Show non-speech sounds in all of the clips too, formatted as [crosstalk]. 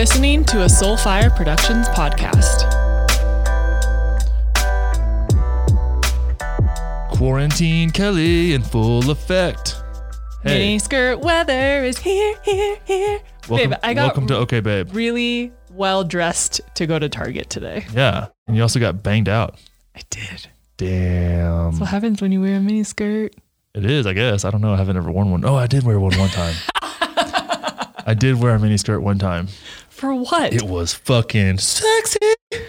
listening to a Soulfire Productions podcast. Quarantine Kelly in full effect. Mini skirt weather is here, here, here. welcome, babe, I got welcome to Okay Babe. really well dressed to go to Target today. Yeah, and you also got banged out. I did. Damn, What happens when you wear a mini skirt? it is. I guess I don't know. I haven't ever worn one. Oh, I did wear one one time. [laughs] I did wear a mini skirt one time. For what? It was fucking sexy. It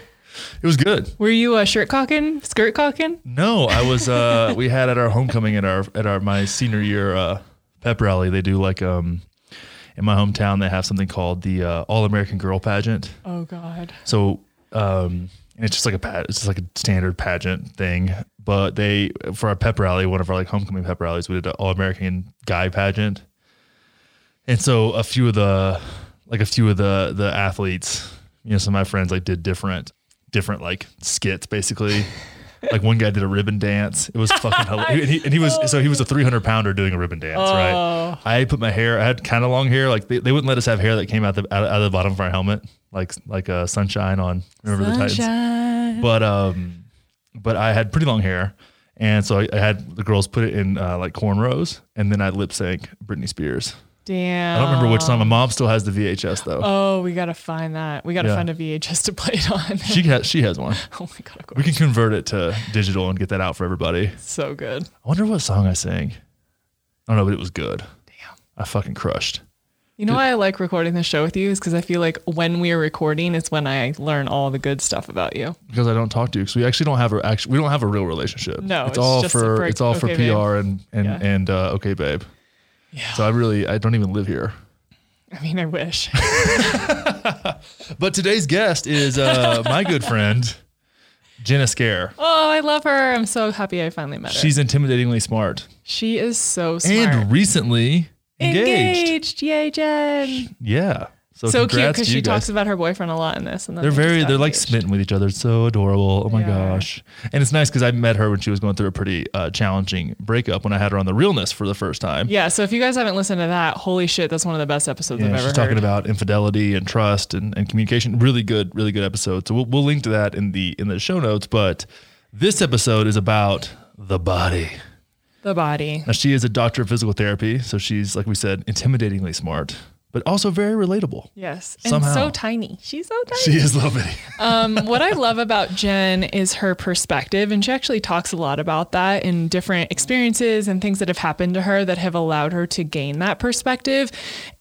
was good. Were you a shirt cocking, skirt cocking? No, I was. uh [laughs] We had at our homecoming at our at our my senior year uh pep rally. They do like um in my hometown they have something called the uh, All American Girl Pageant. Oh God. So um and it's just like a pat it's just like a standard pageant thing. But they for our pep rally, one of our like homecoming pep rallies, we did an All American Guy Pageant. And so a few of the like a few of the the athletes, you know, some of my friends like did different different like skits basically. [laughs] like one guy did a ribbon dance. It was fucking [laughs] hilarious. And he, and he was so he was a 300 pounder doing a ribbon dance, right? Oh. I put my hair. I had kind of long hair. Like they, they wouldn't let us have hair that came out the out, out of the bottom of our helmet, like like uh, sunshine on. Remember the Titans? Sunshine. But um, but I had pretty long hair, and so I, I had the girls put it in uh, like cornrows, and then I lip sync Britney Spears. Damn. I don't remember which song. My mom still has the VHS though. Oh, we gotta find that. We gotta Yeah. find a VHS to [laughs] play it on. She has she has one. [laughs] oh my god, of We can convert it to digital and get that out for everybody. So good. I wonder what song I sang. I don't know, but it was good. Damn. I fucking crushed. You know why I like recording the show with you is because I feel like when we are recording, it's when I learn all the good stuff about you. because I don't talk to you because we actually don't have a actually we don't have a real relationship. No, it's, it's all just for for it's all for Okay, PR babe. and and Yeah. and uh, okay, babe. Yeah. So I really I don't even live here. I mean, I wish. [laughs] [laughs] But today's guest is uh, my good friend Jen Esquer. oh, I love her. I'm so happy I finally met her. She's intimidatingly smart she is so smart. and recently engaged. engaged. Yay, Jen. Yeah. So, So, cute because she guys. talks about her boyfriend a lot in this. And They're they very, they're like smitten with each other. It's so adorable. Oh my are. gosh. And it's nice because I met her when she was going through a pretty uh, challenging breakup when I had her on the realness for the first time. Yeah. So if you guys haven't listened to that, holy shit, that's one of the best episodes Yeah, I've ever she's talking about infidelity and trust and, and communication. Really good, really good episode. So we'll, we'll link to that in the in the show notes. But this episode is about the body. the body. Now she is a doctor of physical therapy, so she's like we said, intimidatingly smart, but also very relatable. Yes. And so tiny. She's so tiny. She is little [laughs] bitty. Um, what I love about Jen is her perspective, and she actually talks a lot about that in different experiences and things that have happened to her that have allowed her to gain that perspective.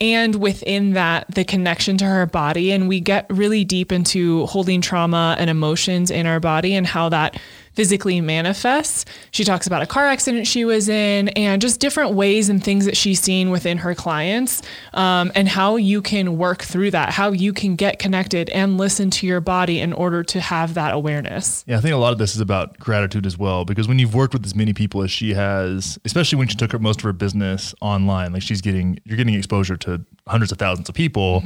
And within that, the connection to her body. And we get really deep into holding trauma and emotions in our body and how that physically manifests. She talks about a car accident she was in and just different ways and things that she's seen within her clients um, and how you can work through that, how you can get connected and listen to your body in order to have that awareness. Yeah, I think a lot of this is about gratitude as well, because when you've worked with as many people as she has, especially when she took her most of her business online, like she's getting, you're getting exposure to hundreds of thousands of people.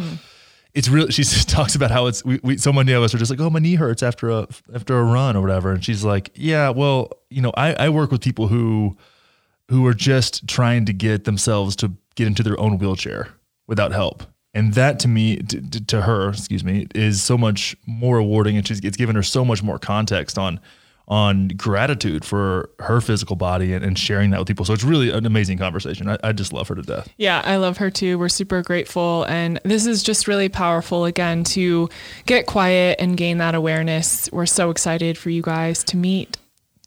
It's really She [laughs] talks about how it's we, we so many of us are just like, oh, my knee hurts after a after a run or whatever, and she's like, yeah, well, you know, I I work with people who who are just trying to get themselves to get into their own wheelchair without help. And that to me, to, to- her, excuse me, is so much more rewarding, and she's, it's given her so much more context on on gratitude for her physical body and, and sharing that with people. So it's really an amazing conversation. I, I just love her to death. Yeah, I love her too. We're super grateful. And this is just really powerful again to get quiet and gain that awareness. We're so excited for you guys to meet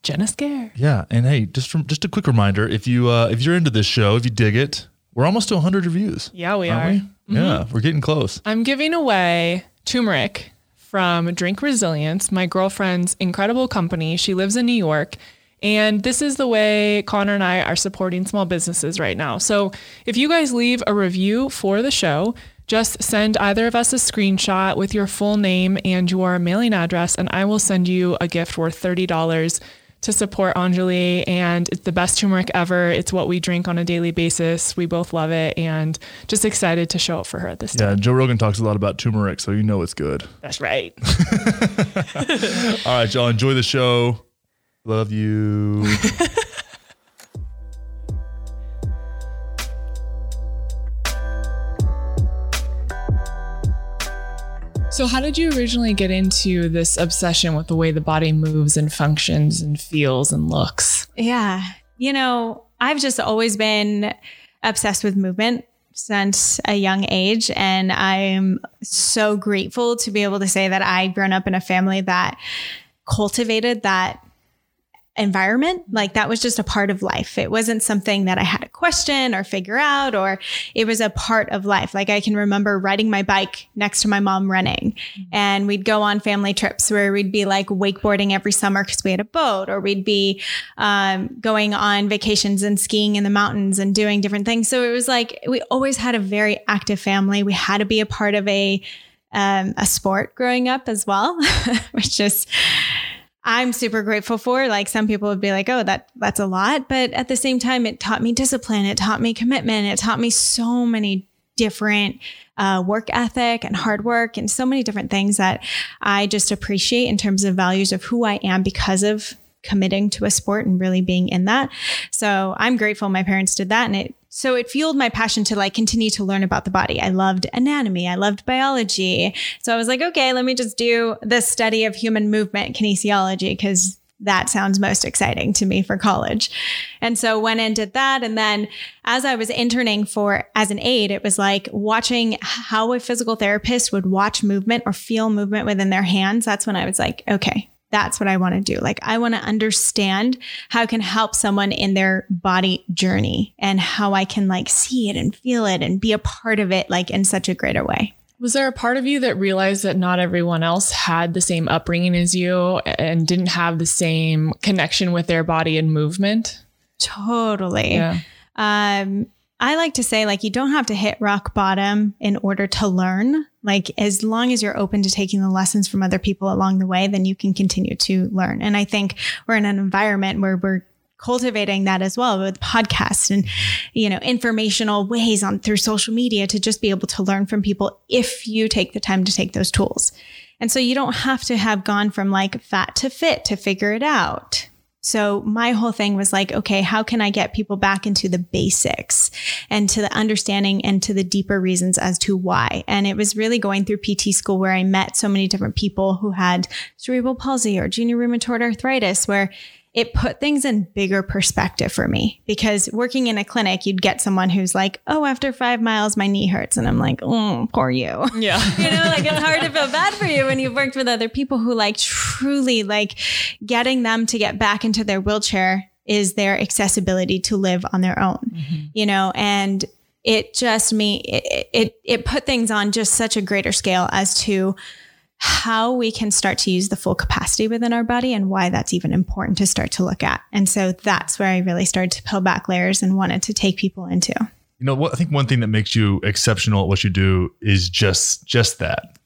Jen Esquer. Yeah, and hey, just from just a quick reminder, if you uh, if you're into this show, if you dig it, we're almost to 100 reviews. Yeah, we are. we? Yeah, we're getting close. I'm giving away turmeric from Drink Resilience, my girlfriend's incredible company. She lives in New York. And this is the way Connor and I are supporting small businesses right now. So if you guys leave a review for the show, just send either of us a screenshot with your full name and your mailing address, and I will send you a gift worth $30 to support Anjali. And it's the best turmeric ever. It's what we drink on a daily basis. We both love it and just excited to show it for her at this time. Yeah, Joe Rogan talks a lot about turmeric, so you know it's good. That's right. [laughs] All right, y'all enjoy the show. Love you. [laughs] So, how did you originally get into this obsession with the way the body moves and functions and feels and looks? Yeah. You know, I've just always been obsessed with movement since a young age. And I'm so grateful to be able to say that I've grown up in a family that cultivated that environment. Like that was just a part of life. It wasn't something that I had to question or figure out, or it was a part of life. Like I can remember riding my bike next to my mom running, and we'd go on family trips where we'd be like wakeboarding every summer because we had a boat, or we'd be um, going on vacations and skiing in the mountains and doing different things. So it was like we always had a very active family. We had to be a part of a um, a sport growing up as well, [laughs] which is I'm super grateful for. Like some people would be like, "Oh, that that's a lot," but at the same time, it taught me discipline. It taught me commitment. It taught me so many different uh, work ethic and hard work and so many different things that I just appreciate in terms of values of who I am because of committing to a sport and really being in that. So I'm grateful my parents did that and it so it fueled my passion to like continue to learn about the body. I loved anatomy. I loved biology. So I was like, okay, let me just do the study of human movement kinesiology because that sounds most exciting to me for college. And so went and did that. And then as I was interning for as an aide, it was like watching how a physical therapist would watch movement or feel movement within their hands. That's when I was like, okay, that's what I want to do. Like, I want to understand how I can help someone in their body journey and how I can like see it and feel it and be a part of it, like in such a greater way. Was there a part of you that realized that not everyone else had the same upbringing as you and didn't have the same connection with their body and movement? Totally. Yeah. Um, I like to say, like, you don't have to hit rock bottom in order to learn. Like, as long as you're open to taking the lessons from other people along the way, then you can continue to learn. And I think we're in an environment where we're cultivating that as well with podcasts and you know informational ways on through social media to just be able to learn from people if you take the time to take those tools and so you don't have to have gone from like fat to fit to figure it out so my whole thing was like, okay, how can I get people back into the basics and to the understanding and to the deeper reasons as to why? And it was really going through PT school where I met so many different people who had cerebral palsy or junior rheumatoid arthritis, where it put things in bigger perspective for me because working in a clinic, you'd get someone who's like, oh, after five miles, my knee hurts. And I'm like, oh, poor you. Yeah. [laughs] you know, like it's hard to feel bad for you when you've worked with other people who like truly like getting them to get back into their wheelchair is their accessibility to live on their own, mm-hmm. you know, and it just me, it, it, it put things on just such a greater scale as to, how we can start to use the full capacity within our body and why that's even important to start to look at. And so that's where I really started to peel back layers and wanted to take people into. You know, what I think one thing that makes you exceptional at what you do is just just that.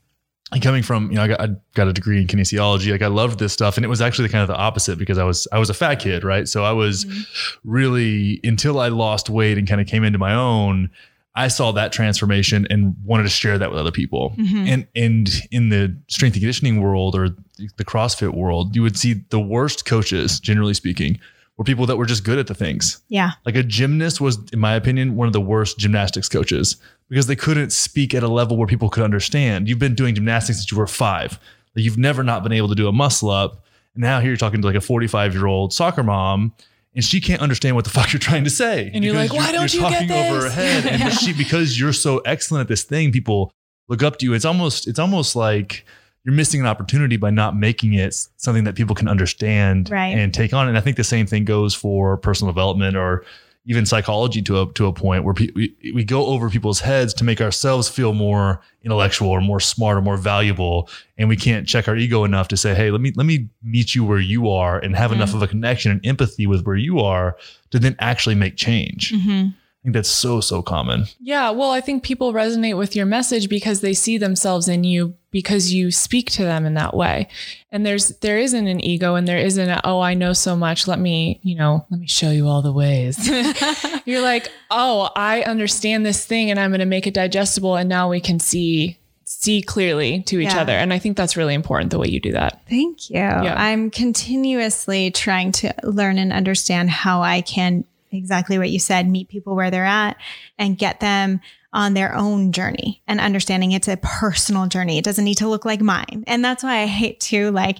And coming from, you know, I got, I got a degree in kinesiology. Like I loved this stuff, and it was actually kind of the opposite because I was I was a fat kid, right? So I was mm-hmm. really until I lost weight and kind of came into my own. I saw that transformation and wanted to share that with other people. Mm-hmm. And and in the strength and conditioning world or the CrossFit world, you would see the worst coaches, generally speaking, were people that were just good at the things. Yeah. Like a gymnast was, in my opinion, one of the worst gymnastics coaches because they couldn't speak at a level where people could understand. You've been doing gymnastics since you were five. Like you've never not been able to do a muscle up. And now here you're talking to like a 45 year old soccer mom and she can't understand what the fuck you're trying to say. And you're like, why don't you're you talking get this? over her head? And yeah. [laughs] she, because you're so excellent at this thing, people look up to you. It's almost, it's almost like you're missing an opportunity by not making it something that people can understand right. and take on. And I think the same thing goes for personal development or even psychology to a to a point where pe- we, we go over people's heads to make ourselves feel more intellectual or more smart or more valuable and we can't check our ego enough to say hey let me let me meet you where you are and have mm-hmm. enough of a connection and empathy with where you are to then actually make change mm-hmm. I think that's so, so common. Yeah. Well, I think people resonate with your message because they see themselves in you because you speak to them in that way. And there's, there isn't an ego and there isn't a, oh, I know so much. Let me, you know, let me show you all the ways. [laughs] You're like, oh, I understand this thing and I'm going to make it digestible. And now we can see see clearly to each yeah. other. And I think that's really important the way you do that. Thank you. Yeah. I'm continuously trying to learn and understand how I can exactly what you said meet people where they're at and get them on their own journey and understanding it's a personal journey. It doesn't need to look like mine. And that's why I hate to like,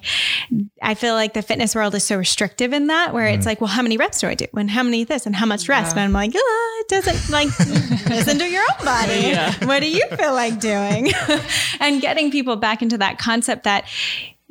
I feel like the fitness world is so restrictive in that, where it's mm. like, well, how many reps do I do? And how many this and how much rest? And I'm like, oh, it doesn't like, [laughs] listen to your own body. Yeah. What do you feel like doing? [laughs] and getting people back into that concept that,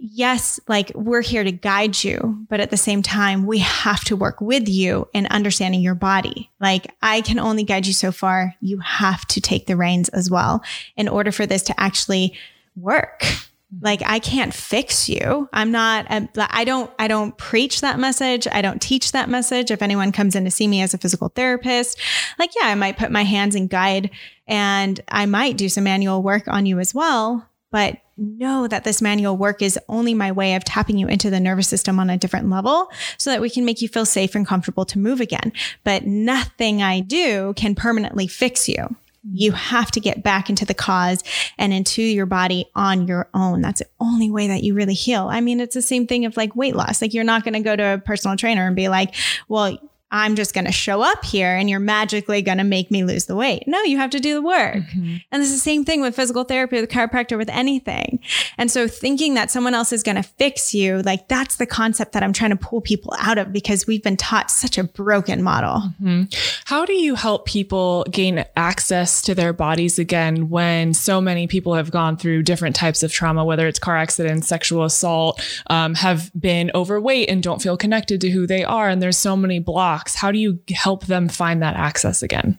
yes, like we're here to guide you, but at the same time, we have to work with you in understanding your body. Like I can only guide you so far. You have to take the reins as well in order for this to actually work. Mm-hmm. Like I can't fix you. I'm not, a, I don't, I don't preach that message. I don't teach that message. If anyone comes in to see me as a physical therapist, like, yeah, I might put my hands and guide and I might do some manual work on you as well. But know that this manual work is only my way of tapping you into the nervous system on a different level so that we can make you feel safe and comfortable to move again. But nothing I do can permanently fix you. You have to get back into the cause and into your body on your own. That's the only way that you really heal. I mean, it's the same thing of like weight loss. Like you're not going to go to a personal trainer and be like, well, I'm just going to show up here and you're magically going to make me lose the weight. No, you have to do the work. Mm-hmm. And it's the same thing with physical therapy, with chiropractor, with anything. And so thinking that someone else is going to fix you, like that's the concept that I'm trying to pull people out of because we've been taught such a broken model. Mm-hmm. How do you help people gain access to their bodies again when so many people have gone through different types of trauma, whether it's car accidents, sexual assault, um, have been overweight and don't feel connected to who they are? And there's so many blocks how do you help them find that access again?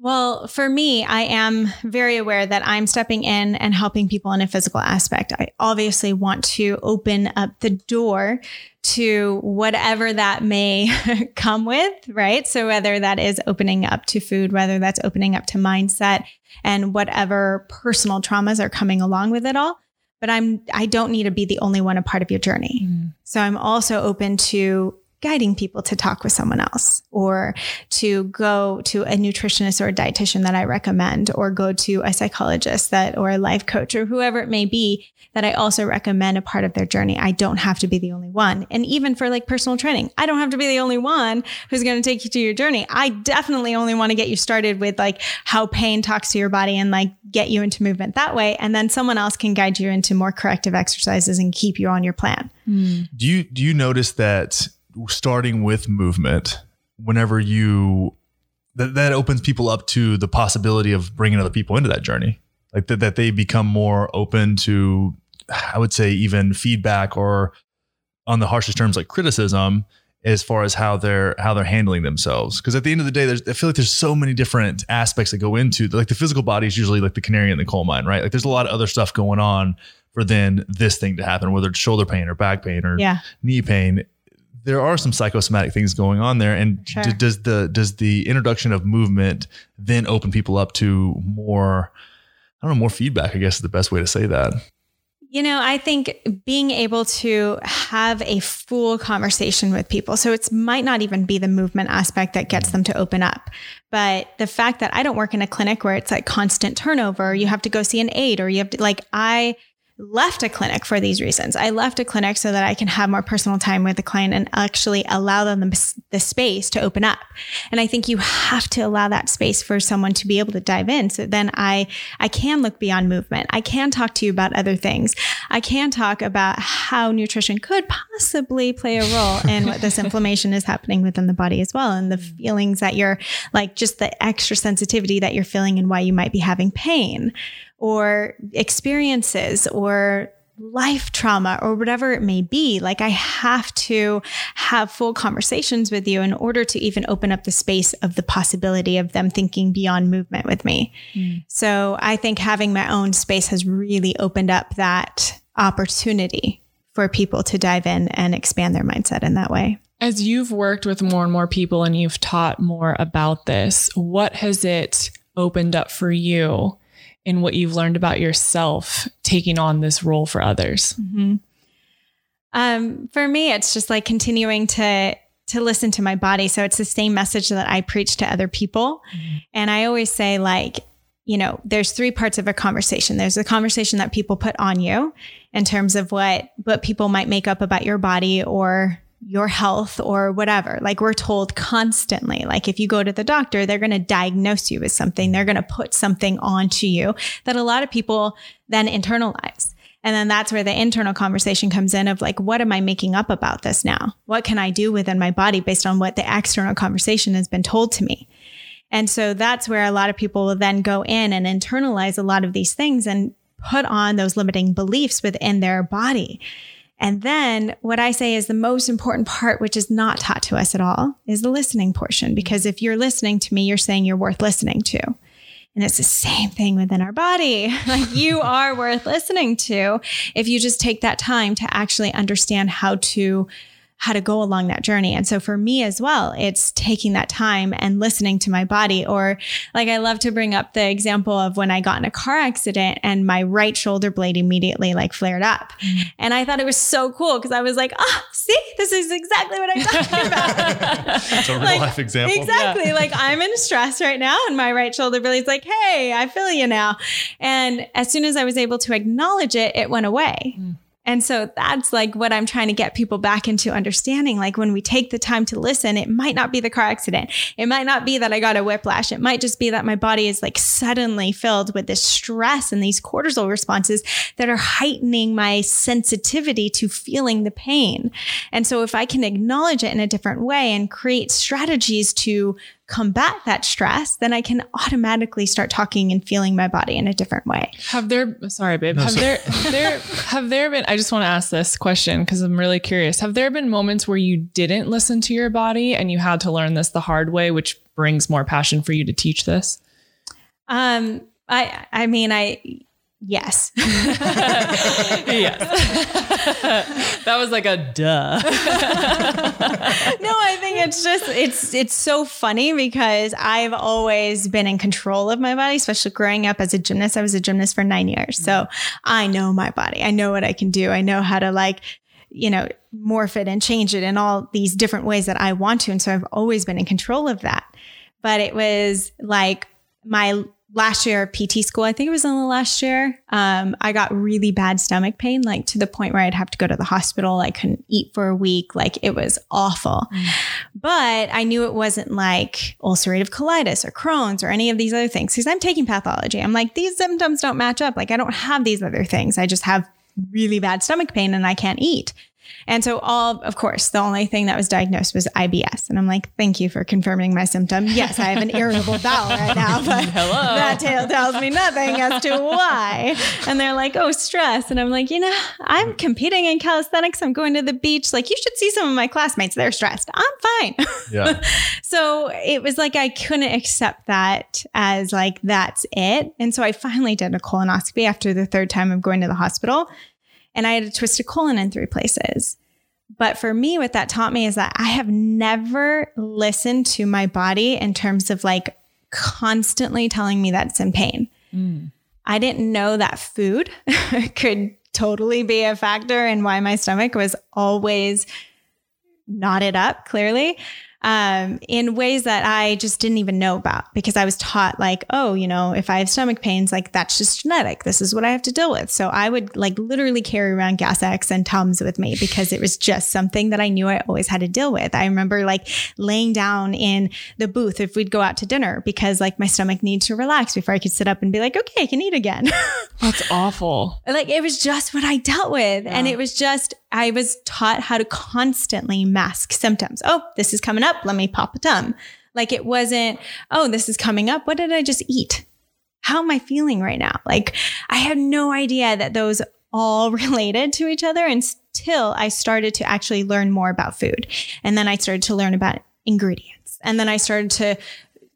Well, for me, I am very aware that I'm stepping in and helping people in a physical aspect. I obviously want to open up the door to whatever that may [laughs] come with, right? So, whether that is opening up to food, whether that's opening up to mindset, and whatever personal traumas are coming along with it all. But I'm, I don't need to be the only one a part of your journey. Mm. So, I'm also open to guiding people to talk with someone else or to go to a nutritionist or a dietitian that I recommend or go to a psychologist that or a life coach or whoever it may be that I also recommend a part of their journey. I don't have to be the only one. And even for like personal training, I don't have to be the only one who's going to take you to your journey. I definitely only want to get you started with like how pain talks to your body and like get you into movement that way and then someone else can guide you into more corrective exercises and keep you on your plan. Mm. Do you do you notice that starting with movement, whenever you that that opens people up to the possibility of bringing other people into that journey, like that that they become more open to, I would say, even feedback or, on the harshest terms, like criticism as far as how they're how they're handling themselves. Because at the end of the day there's i feel like there's so many different aspects that go into like the physical body is usually like the canary in the coal mine right? Like there's a lot of other stuff going on for then this thing to happen whether it's shoulder pain or back pain or yeah. knee pain there are some psychosomatic things going on there and sure. d- does the does the introduction of movement then open people up to more i don't know more feedback i guess is the best way to say that you know, I think being able to have a full conversation with people. So it might not even be the movement aspect that gets mm. them to open up. But the fact that I don't work in a clinic where it's like constant turnover, you have to go see an aide or you have to like I left a clinic for these reasons. I left a clinic so that I can have more personal time with the client and actually allow them the, the, space to open up. And I think you have to allow that space for someone to be able to dive in. So then I, I can look beyond movement. I can talk to you about other things. I can talk about how nutrition could possibly play a role [laughs] in what this inflammation is happening within the body as well. And the feelings that you're like just the extra sensitivity that you're feeling and why you might be having pain or experiences or life trauma or whatever it may be. Like I have to have full conversations with you in order to even open up the space of the possibility of them thinking beyond movement with me. Mm. So I think having my own space has really opened up that opportunity for people to dive in and expand their mindset in that way. As you've worked with more and more people and you've taught more about this, what has it opened up for you in what you've learned about yourself taking on this role for others? Mm-hmm. Um, for me, it's just like continuing to to listen to my body. So it's the same message that I preach to other people, mm-hmm. and I always say like, you know, there's three parts of a conversation. There's the conversation that people put on you in terms of what what people might make up about your body or your health or whatever. Like we're told constantly. Like if you go to the doctor, they're going to diagnose you with something. They're going to put something onto you that a lot of people then internalize. And then that's where the internal conversation comes in of like, what am I making up about this now? What can I do within my body based on what the external conversation has been told to me? And so that's where a lot of people will then go in and internalize a lot of these things and put on those limiting beliefs within their body. And then what I say is the most important part, which is not taught to us at all, is the listening portion. Because if you're listening to me, you're saying you're worth listening to. And it's the same thing within our body. [laughs] Like you [laughs] are worth listening to if you just take that time to actually understand how to how to go along that journey. And so for me as well, it's taking that time and listening to my body. Or like I love to bring up the example of when I got in a car accident and my right shoulder blade immediately like flared up. Mm-hmm. And I thought it was so cool because I was like, oh, see, this is exactly what I'm talking [laughs] about. It's a real like, life example. Exactly. Yeah. Like I'm in stress right now and my right shoulder blade's like, hey, I feel you now. And as soon as I was able to acknowledge it, it went away. Mm. And so that's like what I'm trying to get people back into understanding. Like when we take the time to listen, it might not be the car accident. It might not be that I got a whiplash. It might just be that my body is like suddenly filled with this stress and these cortisol responses that are heightening my sensitivity to feeling the pain. And so if I can acknowledge it in a different way and create strategies to combat that stress, then I can automatically start talking and feeling my body in a different way. Have there sorry babe, no, have sorry. there there have there been I just want to ask this question because I'm really curious. Have there been moments where you didn't listen to your body and you had to learn this the hard way which brings more passion for you to teach this? Um I I mean I Yes. [laughs] yes. [laughs] that was like a duh. [laughs] no, I think it's just it's it's so funny because I've always been in control of my body, especially growing up as a gymnast. I was a gymnast for 9 years. So, mm-hmm. I know my body. I know what I can do. I know how to like you know, morph it and change it in all these different ways that I want to. And so I've always been in control of that. But it was like my last year of PT school, I think it was in the last year, um, I got really bad stomach pain, like to the point where I'd have to go to the hospital. I couldn't eat for a week. Like it was awful. Mm. But I knew it wasn't like ulcerative colitis or Crohn's or any of these other things because I'm taking pathology. I'm like, these symptoms don't match up. Like I don't have these other things. I just have really bad stomach pain and I can't eat. And so all, of course, the only thing that was diagnosed was IBS. And I'm like, thank you for confirming my symptom. Yes, I have an irritable bowel right now, [laughs] but Hello. that tale tells me nothing as to why. And they're like, oh, stress. And I'm like, you know, I'm competing in calisthenics. I'm going to the beach. Like, you should see some of my classmates. They're stressed. I'm fine. [laughs] Yeah. so it was like I couldn't accept that as like, that's it. And so I finally did a colonoscopy after the third time of going to the hospital and I had a twisted colon in three places. But for me, what that taught me is that I have never listened to my body in terms of like constantly telling me that it's in pain. Mm. I didn't know that food [laughs] could totally be a factor in why my stomach was always knotted up, clearly um, in ways that I just didn't even know about because I was taught like, oh, you know, if I have stomach pains, like that's just genetic. This is what I have to deal with. So I would like literally carry around Gas X and Tums with me because it was just something that I knew I always had to deal with. I remember like laying down in the booth if we'd go out to dinner because like my stomach needed to relax before I could sit up and be like, okay, I can eat again. [laughs] That's awful. Like it was just what I dealt with. Yeah. And it was just, I was taught how to constantly mask symptoms. Oh, this is coming up. Let me pop a tum. Like it wasn't, oh, this is coming up. What did I just eat? How am I feeling right now? Like I had no idea that those all [laughs] related to each other until I started to actually learn more about food. And then I started to learn about ingredients. And then I started to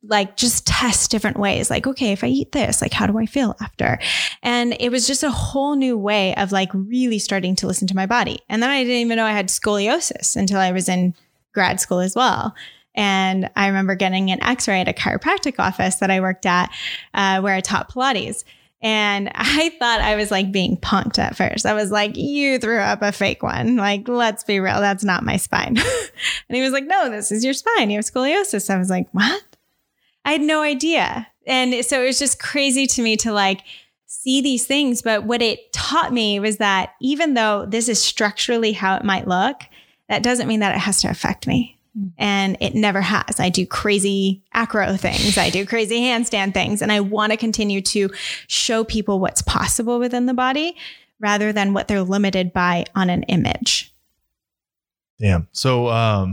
like just test different ways like okay if i eat this like how do i feel after and it was just a whole new way of like really starting to listen to my body and then i didn't even know i had scoliosis until i was in grad school as well and i remember getting an x-ray at a chiropractic office that i worked at uh, where i taught pilates and [laughs] I thought I was like being punked at first. I was like, you threw up a fake one. Like, let's be real. That's not my spine. [laughs] and he was like, no, this is your spine. You have scoliosis. I was like, what? I had no idea. And so it was just crazy to me to like see these things. But what it taught me was that even though this is structurally how it might look, that doesn't mean that it has to affect me. And it never has. I do crazy acro things. I do crazy handstand things. And I want to continue to show people what's possible within the body rather than what they're limited by on an image. Damn. So, um,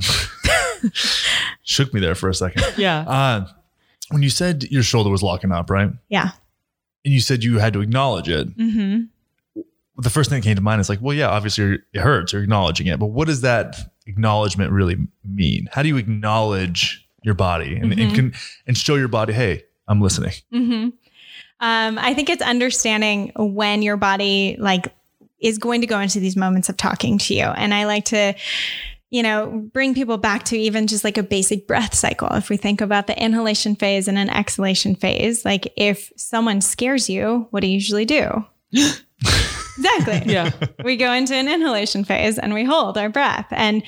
[laughs] shook me there for a second. Yeah. Uh, when you said your shoulder was locking up, right? Yeah. And you said you had to acknowledge it. hmm The first thing that came to mind is like, well, yeah, obviously it hurts. You're acknowledging it, but what does that acknowledgement really mean? How do you acknowledge your body and, and can and show your body, hey, I'm listening? hmm Um, I think it's understanding when your body like is going to go into these moments of talking to you. And I like to, you know, bring people back to even just like a basic breath cycle. If we think about the inhalation phase and an exhalation phase, like if someone scares you, what do you usually do? [laughs] exactly. Yeah. we go into an inhalation phase and we hold our breath and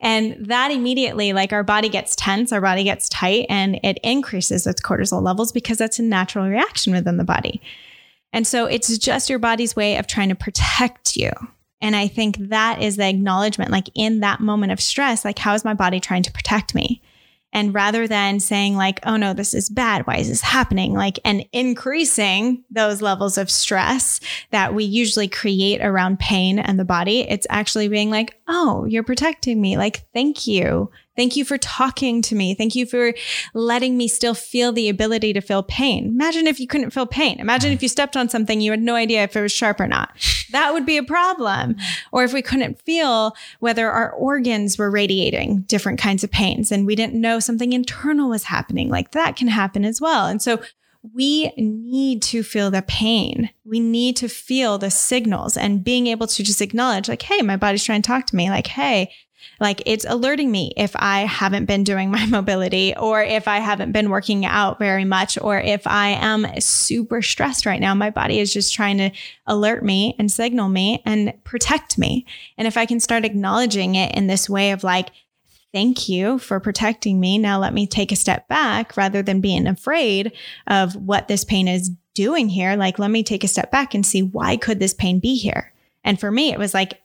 and that immediately like our body gets tense our body gets tight and it increases its cortisol levels because that's a natural reaction within the body and so it's just your body's way of trying to protect you and i think that is the acknowledgement like in that moment of stress like how is my body trying to protect me? And rather than saying like oh no this is bad. Why is this happening? Like and increasing those levels of stress that we usually create around pain and the body it's actually being like oh you're protecting me. Like thank you. Thank you for talking to me. Thank you for letting me still feel the ability to feel pain. Imagine if you couldn't feel pain. Imagine if you stepped on something you had no idea if it was sharp or not that would be a problem mm-hmm. or if we couldn't feel whether our organs were radiating different kinds of pains and we didn't know something internal was happening, like that can happen as well. And so we need to feel the pain. We need to feel the signals and being able to just acknowledge, like, hey, my body's trying to talk to me. Like, hey, like it's alerting me if I haven't been doing my [laughs] mobility or if I haven't been working out very much or if I am super stressed right now. My body is just trying to alert me and signal me and protect me. And if I can start acknowledging it in this way of like, thank you for protecting me. Now let me take a step back rather than being afraid of what this pain is doing here. Like, let me take a step back and see why could this pain be here? And for me, it was like,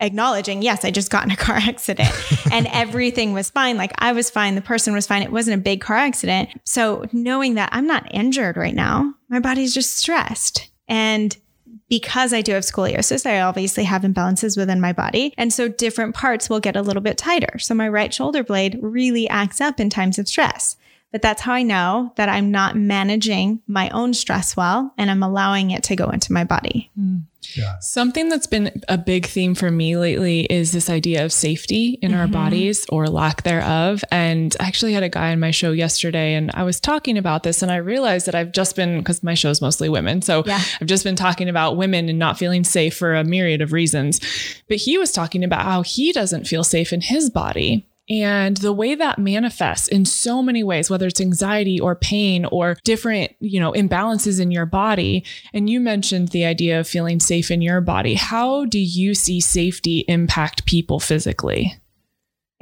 acknowledging, yes, I just got in a car [laughs] accident and [laughs] everything was fine. Like I was fine. The person was fine. It wasn't a big car accident. So knowing that I'm not injured right now, my body's just stressed. And because I do have scoliosis, I obviously have imbalances within my body. And so different parts will get a little bit tighter. So my right shoulder blade really acts up in times of stress. But that's how I know that I'm not managing my own stress well and I'm allowing it to go into my body. Hmm. Something that's been a big theme for me lately is this idea of safety in our mm-hmm. bodies or lack thereof. And I actually had a guy on my show yesterday and I was talking about this and I realized that I've just been, because my show is mostly women. So Yeah. I've just been talking about women and not feeling safe for a myriad of reasons. But he was talking about how he doesn't feel safe in his body. And the way that manifests in so many ways, whether it's anxiety or pain or different, you know, imbalances in your body. And you mentioned the idea of feeling safe in your body. How do you see safety impact people physically?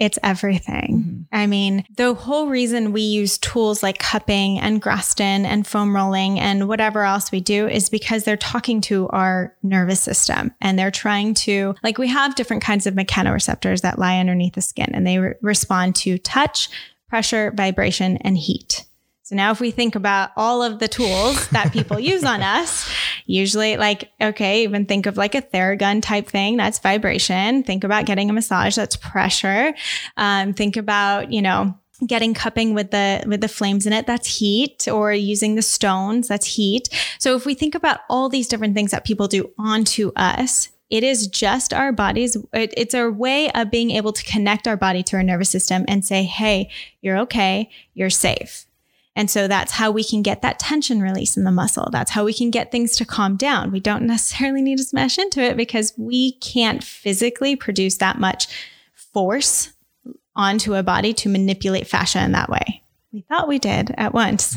It's everything. Mm-hmm. I mean, the whole reason we use tools like cupping and Graston and foam rolling and whatever else we do is because they're talking to our nervous system and they're trying to, like, we have different kinds of mechanoreceptors that lie underneath the skin and they re- respond to touch, pressure, vibration, and heat. So now if we think about all of the tools that people [laughs] use on us, usually like, okay, even think of like a Theragun type thing. That's vibration. Think about getting a massage. That's pressure. Um, think about, you know, getting cupping with the with the flames in it that's heat or using the stones that's heat so if we think about all these different things that people do onto us it is just our bodies it, it's our way of being able to connect our body to our nervous system and say hey you're okay you're safe and so that's how we can get that tension release in the muscle. That's how we can get things to calm down. We don't necessarily need to smash into it because we can't physically produce that much force onto a body to manipulate fascia in that way. We thought we did at once.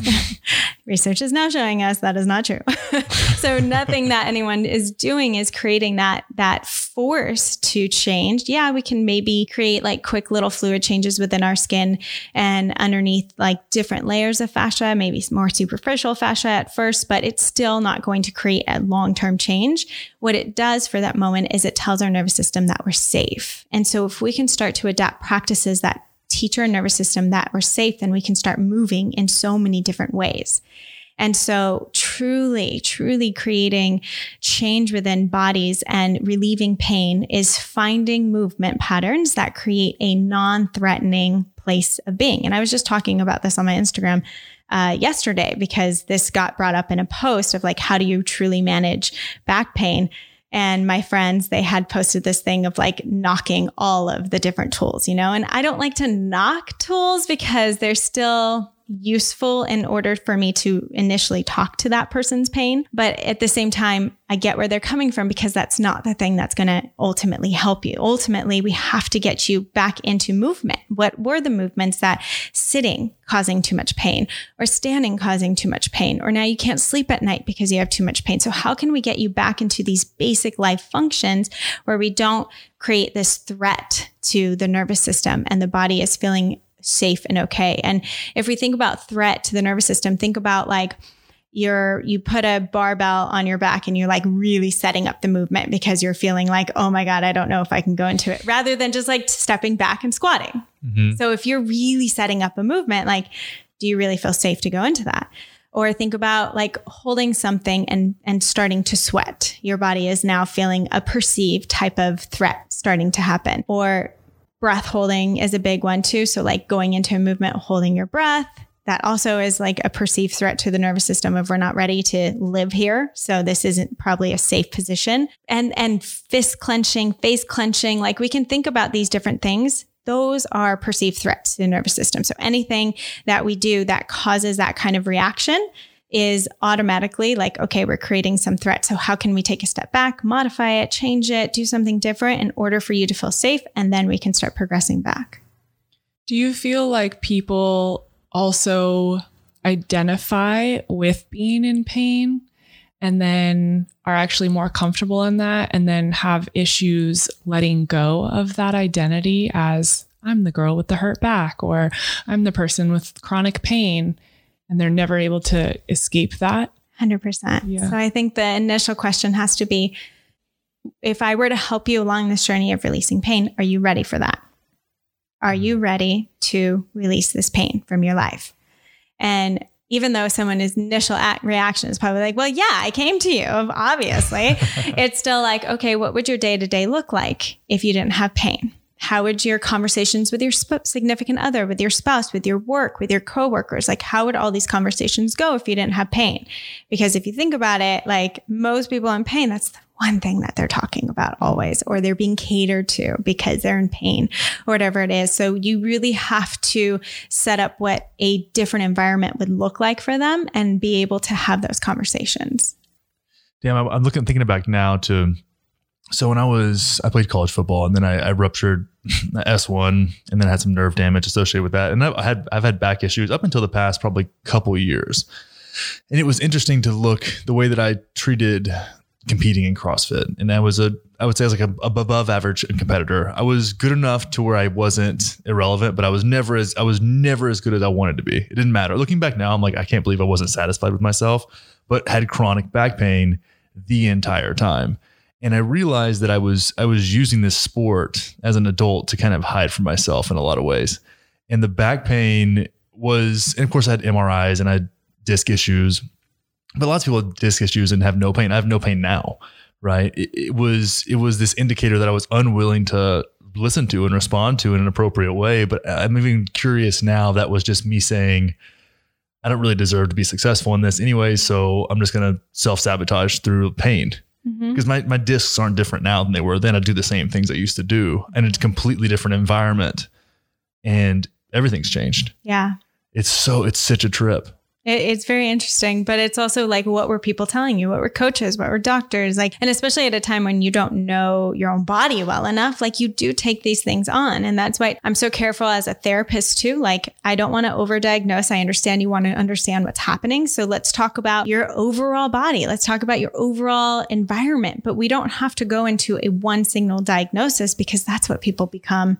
[laughs] Research is now showing us that is not true. [laughs] so nothing that anyone is doing is creating that that force to change, yeah, we can maybe create like quick little fluid changes within our skin and underneath like different layers of fascia, maybe more superficial fascia at first, but it's still not going to create a long term change. What it does for that moment is it tells our nervous system that we're safe. And so if we can start to adapt practices that teach our nervous system that we're safe, then we can start moving in so many different ways. And so, truly, truly creating change within bodies and relieving pain is finding movement patterns that create a non threatening place of being. And I was just talking about this on my Instagram uh, yesterday because this got brought up in a post of like, how do you truly manage back pain? And my friends they had posted this thing of like knocking all of the different tools you know? And i don't like to knock tools because they're still useful in order for me to initially talk to that person's pain. But at the same time, I get where they're coming from because that's not the thing that's going to ultimately help you. Ultimately, we have to get you back into movement. What were the movements that sitting causing too much pain or standing causing too much pain or now you can't sleep at night because you have too much pain. So how can we get you back into these basic life functions where we don't create this threat to the nervous system and the body is feeling safe and okay. And if we think about threat to the nervous system, think about like you're you put a barbell on your back and you're like really setting up the movement because you're feeling like, oh my God, I don't know if I can go into it, rather than just like stepping back and squatting. Mm-hmm. So if you're really setting up a movement, like, do you really feel safe to go into that? or think about like holding something and and starting to sweat your body is now feeling a perceived type of threat starting to happen or breath holding is a big one too. So, like going into a movement, holding your breath. That also is like a perceived threat to the nervous system if we're not ready to live here. So this isn't probably a safe position. And and fist clenching, face clenching, like we can think about these different things those are perceived threats to the nervous system. So anything that we do that causes that kind of reaction is automatically like, okay, we're creating some threat. So, how can we take a step back, modify it, change it, do something different in order for you to feel safe? And then we can start progressing back. Do you feel like people also identify with being in pain and then are actually more comfortable in that and then have issues letting go of that identity as I'm the girl with the hurt back or I'm the person with chronic pain? And they're never able to escape that. 100%. Yeah. So I think the initial question has to be if I were to help you along this journey of releasing pain, are you ready for that? Are you ready to release this pain from your life? And even though someone's initial reaction is probably like, well, yeah, I came to you, obviously, [laughs] it's still like, okay, what would your day to day look like if you didn't have pain? How would your conversations with your significant other, with your spouse, with your work, with your coworkers, like how would all these conversations go if you didn't have pain? Because if you think about it, like most people in pain, that's the one thing that they're talking about always, or they're being catered to because they're in pain or whatever it is. So you really have to set up what a different environment would look like for them and be able to have those conversations. Damn, I'm looking, thinking back now to so when I was, I played college football and then I, I ruptured [laughs] the S1 and then had some nerve damage associated with that. And I've had, I've had back issues up until the past probably couple years. And it was interesting to look the way that I treated competing in CrossFit. And I was a, I would say I was like a, above average competitor. I was good enough to where I wasn't irrelevant, but I was never as, I was never as good as I wanted to be. It didn't matter. Looking back now, I'm like, I can't believe I wasn't satisfied with myself, but had chronic back pain the entire time and I realized that I was I was using this sport as an adult to kind of hide from myself in a lot of ways. And the back pain was, and of course, I had MRIs and I had disc issues, but lots of people have disc issues and have no pain. I have no pain now, right? It, it was it was this indicator that I was unwilling to listen to and respond to in an appropriate way. But I'm even curious now. That was just me saying. I don't really deserve to be successful in this anyway, so I'm just going to self sabotage through pain because mm-hmm. my, my discs aren't different now than they were then. I do the same things I used to do, and it's a completely different environment, and everything's changed. Yeah, it's so it's such a trip. It, it's very interesting, but it's also like, what were people telling you? What were coaches? What were doctors? Like, and especially at a time when you don't know your own body well enough, like you do take these things on. And that's why I'm so careful as a therapist too. Like, I don't want to overdiagnose. I understand you want to understand what's happening. So let's talk about your overall body. Let's talk about your overall environment. But we don't have to go into a one signal diagnosis because that's what people become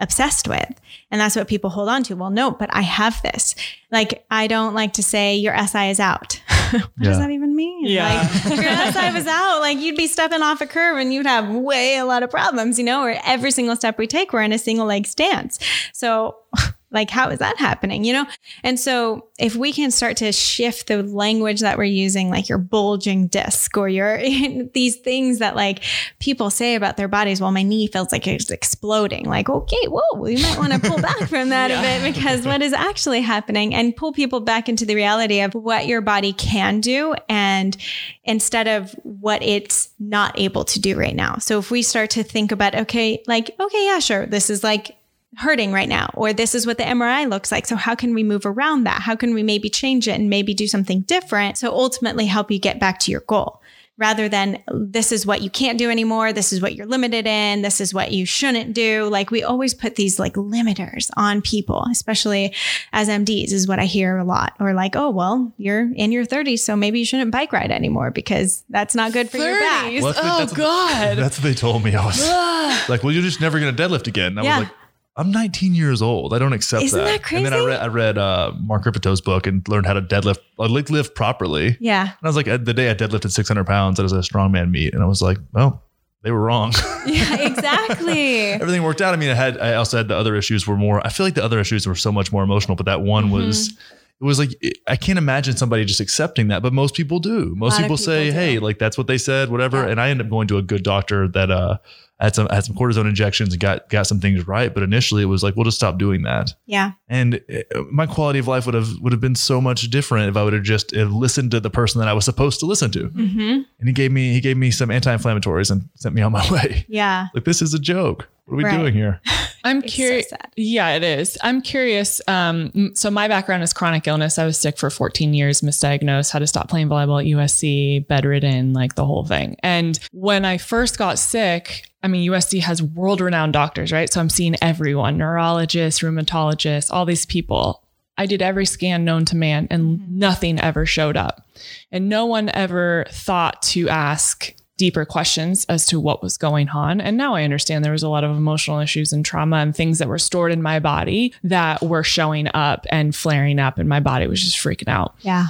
obsessed with. And that's what people hold on to. Well, no, but I have this. Like, I don't like to say your SI is out. [laughs] what Yeah. does that even mean? Yeah. Like, if your SI was out, like you'd be stepping off a curve and you'd have way a lot of problems, you know, or every single step we take, we're in a single leg stance. So, [laughs] like, how is that happening, you know? And so, if we can start to shift the language that we're using, like your bulging disc or your [laughs] these things that like people say about their bodies, well, my knee feels like it's exploding. Like, okay, whoa, we might want to pull back [laughs] from that a bit [laughs] because what is actually happening and pull people back into the reality of what your body can do and instead of what it's not able to do right now. So if we start to think about, okay, like, okay, yeah, sure, this is like hurting right now, or this is what the MRI looks like. So, how can we move around that? How can we maybe change it and maybe do something different? So, ultimately, help you get back to your goal rather than this is what you can't do anymore. This is what you're limited in. This is what you shouldn't do. Like, we always put these like limiters on people, especially as MDs, is what I hear a lot. Or like, oh, well, you're in your 30s, so maybe you shouldn't bike ride anymore because that's not good for your back. Well, that's what- oh that's what- God. That's what they told me. I was like, well, you're just never going to deadlift again. And I Yeah. was like, I'm 19 years old. I don't accept Isn't that. that And then I crazy? read, I read uh, Mark Rippetoe's book and learned how to deadlift, uh, like lift properly. Yeah. And. I was like, uh, the day I deadlifted 600 pounds, that was a strongman meet. And I was like, well, they were wrong. [laughs] Yeah, exactly. [laughs] Everything worked out. I mean, I had, I also had the other issues were more, I feel like the other issues were so much more emotional, but that one Mm-hmm. was, it was like, I can't imagine somebody just accepting that, but most people do. Most of people, say, do. hey, like that's what they said, whatever. Yeah. And I ended up going to a good doctor that, uh, had some had some cortisone injections and got got some things right, but initially it was like, we'll just stop doing that. Yeah. And uh, my quality of life would have would have been so much different if I would have just uh, listened to the person that I was supposed to listen to. hmm And he gave me he gave me some anti-inflammatories and sent me on my [laughs] way. Yeah. Like this is a joke. What are we Right. doing here? [laughs] I'm It's so curious. yeah, it is. I'm curious. Um, so my background is chronic illness. I was sick for 14 years, misdiagnosed, had to stop playing volleyball at USC, bedridden, like the whole thing. And when I first got sick, I mean, USC has world renowned doctors, right? So I'm seeing everyone, neurologists, rheumatologists, all these people. I did every scan known to man and nothing ever showed up. And no one ever thought to ask deeper questions as to what was going on. And now I understand there was a lot of emotional issues and trauma and things that were stored in my body that were showing up and flaring up, and my body was just freaking out. Yeah.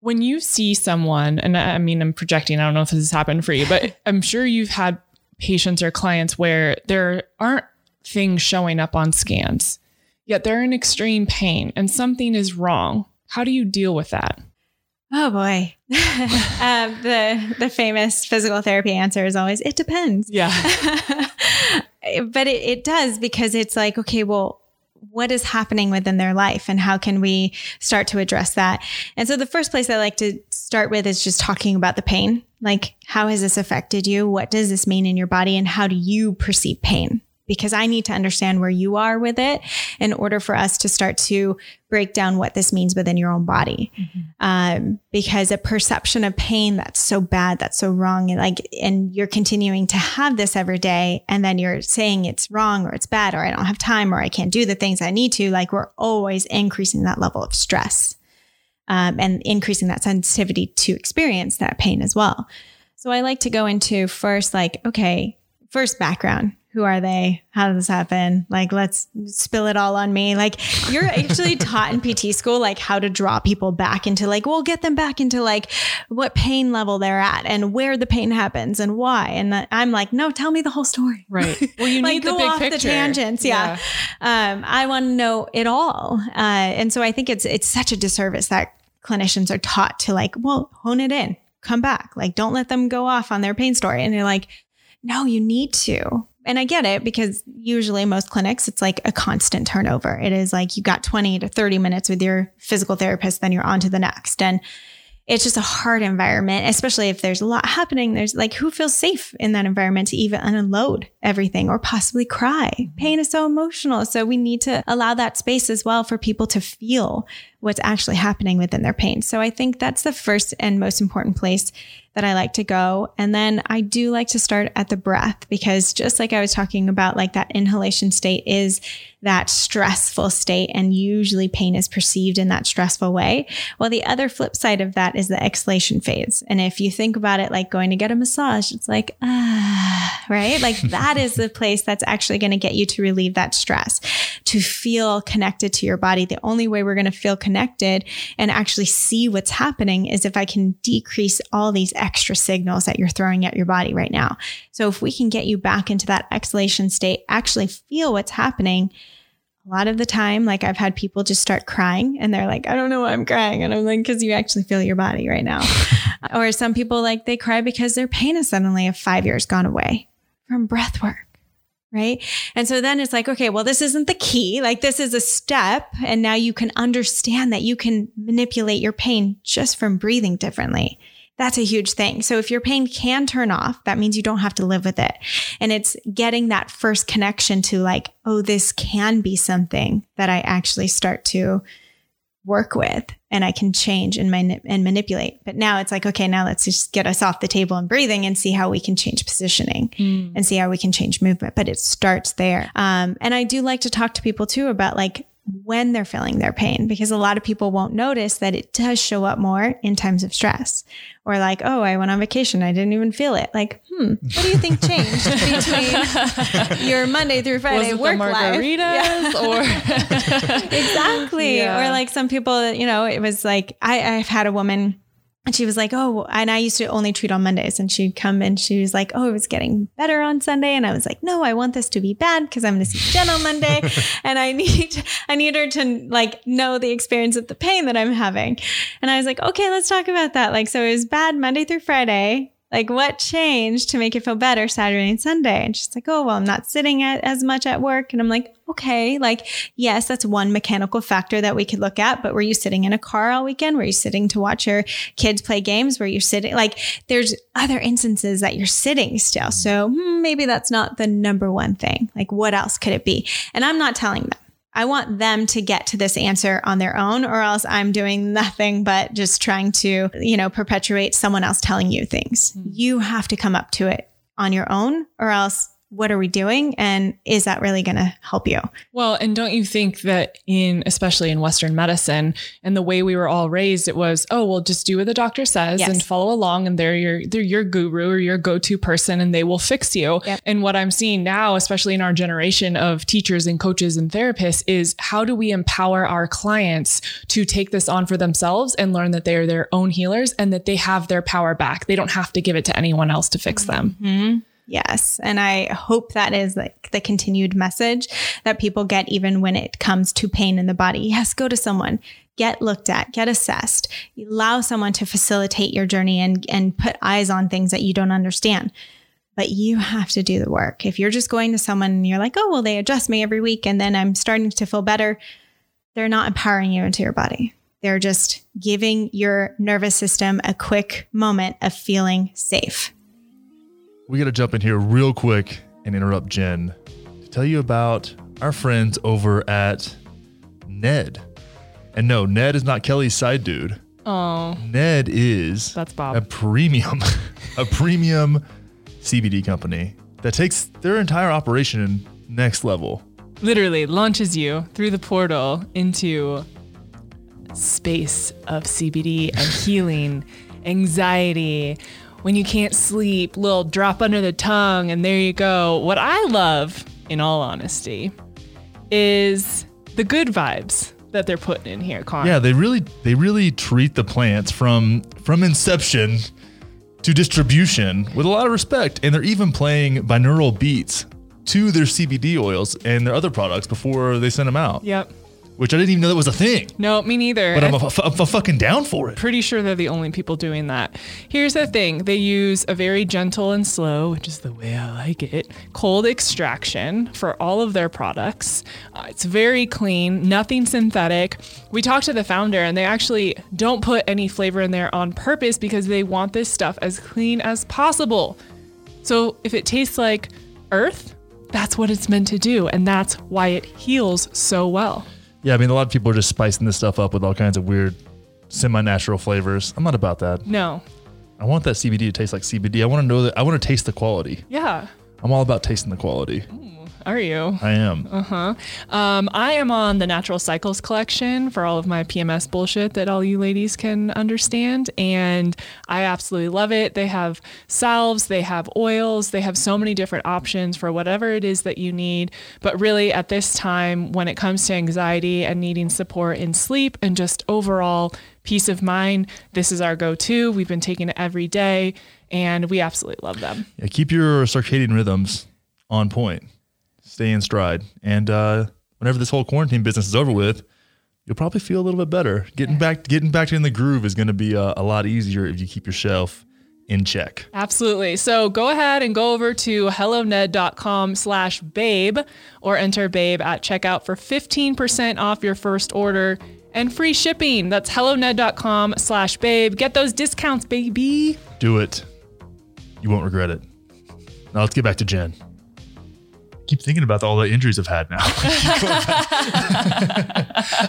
When you see someone, and I mean, I'm projecting, I don't know if this has happened for you, but [laughs] I'm sure you've had patients or clients where there aren't things showing up on scans, yet they're in extreme pain and something is wrong. How do you deal with that? Oh boy. [laughs] um, the the famous physical therapy answer is always it depends. Yeah. [laughs] but it, it does because it's like, okay, well, what is happening within their life and how can we start to address that? And so the first place I like to start with is just talking about the pain. Like, how has this affected you? What does this mean in your body? And how do you perceive pain? Because I need to understand where you are with it in order for us to start to break down what this means within your own body. Um, because a perception of pain that's so bad, that's so wrong, and like, and you're continuing to have this every day, and then you're saying it's wrong or it's bad or I don't have time or I can't do the things I need to. Like, we're always increasing that level of stress um, and increasing that sensitivity to experience that pain as well. So I like to go into first, like, okay, first background. Who are they? How did this happen? Like, let's spill it all on me. Like, you're actually [laughs] taught in PT school, like how to draw people back into like, we'll get them back into like what pain level they're at and where the pain happens and why. And I'm like, no, tell me the whole story. Right. [laughs] Well, you Like, need the go big off the picture. tangents, yeah. Um, I want to know it all. Uh, and so I think it's it's such a disservice that clinicians are taught to like, well, hone it in, come back. Like, don't let them go off on their pain story. And you're like, no, you need to. And I get it because usually most clinics, it's like a constant turnover. It is like you got 20 to 30 minutes with your physical therapist, then you're on to the next. And it's just a hard environment, especially if there's a lot happening. There's like, who feels safe in that environment to even unload everything or possibly cry? Mm-hmm. Pain is so emotional. So we need to allow that space as well for people to feel what's actually happening within their pain. So I think that's the first and most important place that I like to go. And then I do like to start at the breath because just like I was talking about, like that inhalation state is that stressful state. And usually pain is perceived in that stressful way. Well, the other flip side of that is the exhalation phase. And if you think about it like going to get a massage, it's like, ah, right? Like [laughs] that is the place that's actually going to get you to relieve that stress, to feel connected to your body. The only way we're going to feel connected and actually see what's happening is if I can decrease all these extra signals that you're throwing at your body right now. So if we can get you back into that exhalation state, actually feel what's happening. A lot of the time, like I've had people just start crying and they're like, I don't know why I'm crying. And I'm like, because you actually feel your body right now. [laughs] or some people like they cry because their pain has suddenly of five years gone away from breath work. Right. And so then it's like, okay, well, this isn't the key. Like, this is a step. And now you can understand that you can manipulate your pain just from breathing differently. That's a huge thing. So if your pain can turn off, that means you don't have to live with it. And it's getting that first connection to like, oh, this can be something that I actually start to work with and I can change and, man- and manipulate. But now it's like, okay, now let's just get us off the table and breathing and see how we can change positioning mm. and see how we can change movement. But it starts there. Um, and I do like to talk to people too about like when they're feeling their pain because a lot of people won't notice that it does show up more in times of stress or like oh i went on vacation i didn't even feel it like hmm what do you think changed [laughs] between your monday through friday Was work the margaritas life yeah. or [laughs] exactly Yeah. or like some people you know it was like I, i've had a woman and she was like, Oh, and I used to only treat on Mondays. And she'd come and she was like, Oh, it was getting better on Sunday. And I was like, No, I want this to be bad because I'm going to see Jen on Monday. [laughs] and I need, I need her to like know the experience of the pain that I'm having. And I was like, Okay, let's talk about that. Like, so it was bad Monday through Friday. Like, what changed to make it feel better Saturday and Sunday? And she's like, Oh, well, I'm not sitting at, as much at work. And I'm like, Okay, like, yes, that's one mechanical factor that we could look at. But were you sitting in a car all weekend? Were you sitting to watch your kids play games? Were you sitting? Like, there's other instances that you're sitting still. So hmm, maybe that's not the number one thing. Like, what else could it be? And I'm not telling them. I want them to get to this answer on their own, or else I'm doing nothing but just trying to, you know, perpetuate someone else telling you things. Hmm. You have to come up to it on your own, or else what are we doing? And is that really going to help you? Well, and don't you think that in, especially in Western medicine and the way we were all raised, it was, oh, well, just do what the doctor says Yes. and follow along, and they're your they're your guru or your go-to person, and they will fix you. Yep. And what I'm seeing now, especially in our generation of teachers and coaches and therapists, is how do we empower our clients to take this on for themselves and learn that they are their own healers and that they have their power back. They don't have to give it to anyone else to fix them. Mm-hmm. Yes. And I hope that is like the continued message that people get even when it comes to pain in the body. Yes, go to someone, get looked at, get assessed, allow someone to facilitate your journey and, and put eyes on things that you don't understand. But you have to do the work. If you're just going to someone and you're like, oh, well, they adjust me every week and then I'm starting to feel better, they're not empowering you into your body. They're just giving your nervous system a quick moment of feeling safe. We got to jump in here real quick and interrupt Jen to tell you about our friends over at Ned. And no, Ned is not Kelly's side dude. Oh, Ned is that's Bob. a premium, [laughs] a premium CBD company that takes their entire operation next level. literally launches you through the portal into space of CBD and [laughs] healing, anxiety. When you can't sleep, little drop under the tongue, and there you go. What I love, in all honesty, is the good vibes that they're putting in here, Con. Yeah, they really they really treat the plants from from inception to distribution with a lot of respect, and they're even playing binaural beats to their CBD oils and their other products before they send them out. Yep. Which I didn't even know that was a thing, No, me neither. but I'm, I- a, I'm a fucking down for it. pretty sure they're the only people doing that. Here's the thing they use a very gentle and slow, which is the way I like it, cold extraction for all of their products. Uh, it's very clean, nothing synthetic. We talked to the founder, and they actually don't put any flavor in there on purpose because they want this stuff as clean as possible. So if it tastes like earth, that's what it's meant to do, and that's why it heals so well. Yeah, I mean, a lot of people are just spicing this stuff up with all kinds of weird, semi-natural flavors. I'm not about that. No. I want that CBD to taste like CBD. I want to know that. I want to taste the quality. Yeah. I'm all about tasting the quality. Mm. Are you? I am. Uh Um, I am on the Natural Cycles collection for all of my PMS bullshit that all you ladies can understand. And I absolutely love it. They have salves, they have oils, they have so many different options for whatever it is that you need. But really, at this time, when it comes to anxiety and needing support in sleep and just overall peace of mind, this is our go to. We've been taking it every day and we absolutely love them. Yeah, keep your circadian rhythms on point. Stay in stride. And uh, whenever this whole quarantine business is over with, you'll probably feel a little bit better. Getting back getting back in the groove is going to be uh, a lot easier if you keep your shelf in check. Absolutely. So go ahead and go over to helloned.com slash babe or enter babe at checkout for 15% off your first order and free shipping. That's helloned.com slash babe. Get those discounts, baby. Do it. You won't regret it. Now let's get back to Jen. Keep thinking about all the injuries I've had now. [laughs] [laughs] I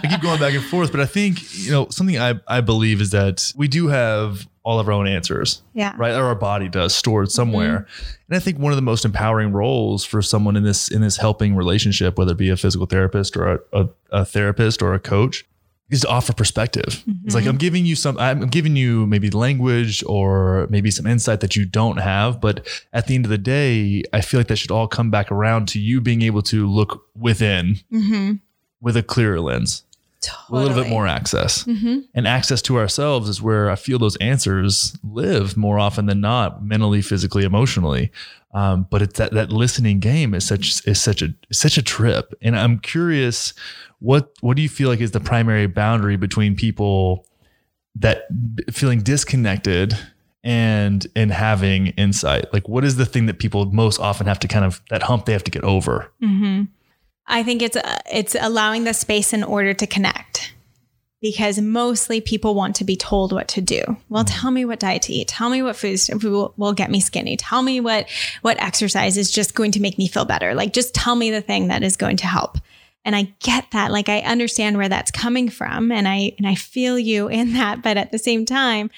keep going back and forth, but I think, you know, something I, I believe is that we do have all of our own answers. Yeah. Right. Or our body does stored somewhere. Mm-hmm. And I think one of the most empowering roles for someone in this in this helping relationship, whether it be a physical therapist or a, a, a therapist or a coach, is to offer perspective. It's like mm-hmm. I'm giving you some I'm giving you maybe language or maybe some insight that you don't have, but at the end of the day, I feel like that should all come back around to you being able to look within mm-hmm. with a clearer lens a little bit more access. And access to ourselves is where I feel those answers live more often than not, mentally, physically, emotionally. Um, but it's that that listening game is such is such a is such a trip. And I'm curious, what what do you feel like is the primary boundary between people that feeling disconnected and and having insight? Like, what is the thing that people most often have to kind of that hump they have to get over? I think it's uh, it's allowing the space in order to connect. Because mostly people want to be told what to do. Well, tell me what diet to eat. Tell me what foods will, will get me skinny. Tell me what what exercise is just going to make me feel better. Like just tell me the thing that is going to help. And I get that. Like I understand where that's coming from and I and I feel you in that, but at the same time,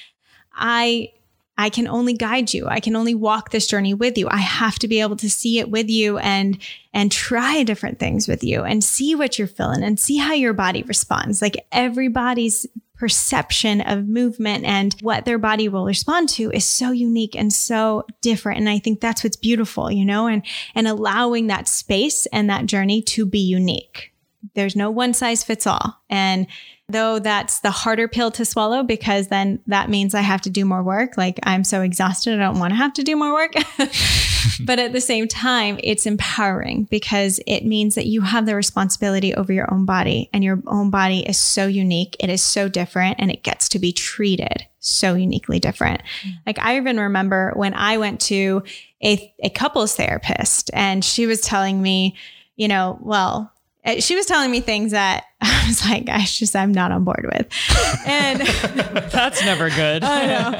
I I can only guide you. I can only walk this journey with you. I have to be able to see it with you and and try different things with you and see what you're feeling and see how your body responds. Like everybody's perception of movement and what their body will respond to is so unique and so different and I think that's what's beautiful, you know, and and allowing that space and that journey to be unique. There's no one size fits all. And though that's the harder pill to swallow because then that means I have to do more work. Like I'm so exhausted, I don't want to have to do more work. [laughs] but at the same time, it's empowering because it means that you have the responsibility over your own body and your own body is so unique. It is so different and it gets to be treated so uniquely different. Like I even remember when I went to a, a couples therapist and she was telling me, you know, well, uh, she was telling me things that [laughs] I was like, gosh, just I'm not on board with. And [laughs] That's never good. I know.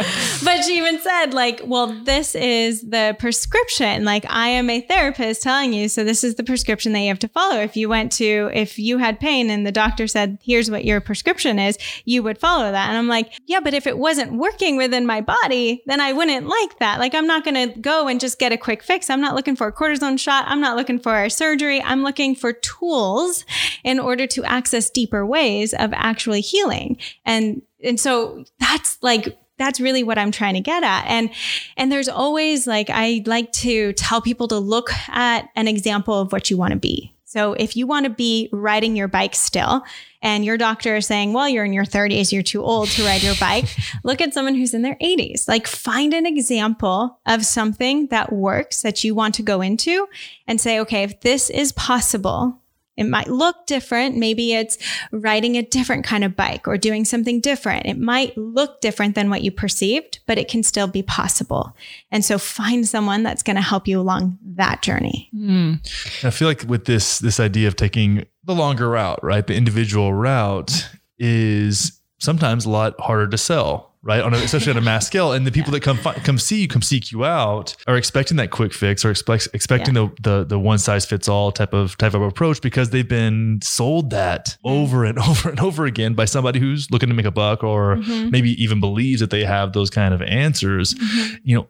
But she even said, like, well, this is the prescription. Like, I am a therapist telling you, so this is the prescription that you have to follow. If you went to, if you had pain and the doctor said, here's what your prescription is, you would follow that. And I'm like, yeah, but if it wasn't working within my body, then I wouldn't like that. Like, I'm not going to go and just get a quick fix. I'm not looking for a cortisone shot. I'm not looking for a surgery. I'm looking for tools in order to access deeper ways of actually healing. And and so that's like that's really what I'm trying to get at. And and there's always like I like to tell people to look at an example of what you want to be. So if you want to be riding your bike still and your doctor is saying, well, you're in your 30s, you're too old to ride your bike, [laughs] look at someone who's in their 80s. Like find an example of something that works that you want to go into and say, okay, if this is possible, it might look different. Maybe it's riding a different kind of bike or doing something different. It might look different than what you perceived, but it can still be possible. And so find someone that's going to help you along that journey. Hmm. I feel like with this this idea of taking the longer route, right? The individual route is sometimes a lot harder to sell right? On a, especially on a mass [laughs] scale, and the people that come come see you, come seek you out, are expecting that quick fix, or expect expecting the, the the one size fits all type of type of approach because they've been sold that mm-hmm. over and [laughs] over and over again by somebody who's looking to make a buck, or mm-hmm. maybe even believes that they have those kind of answers. Mm-hmm. You know,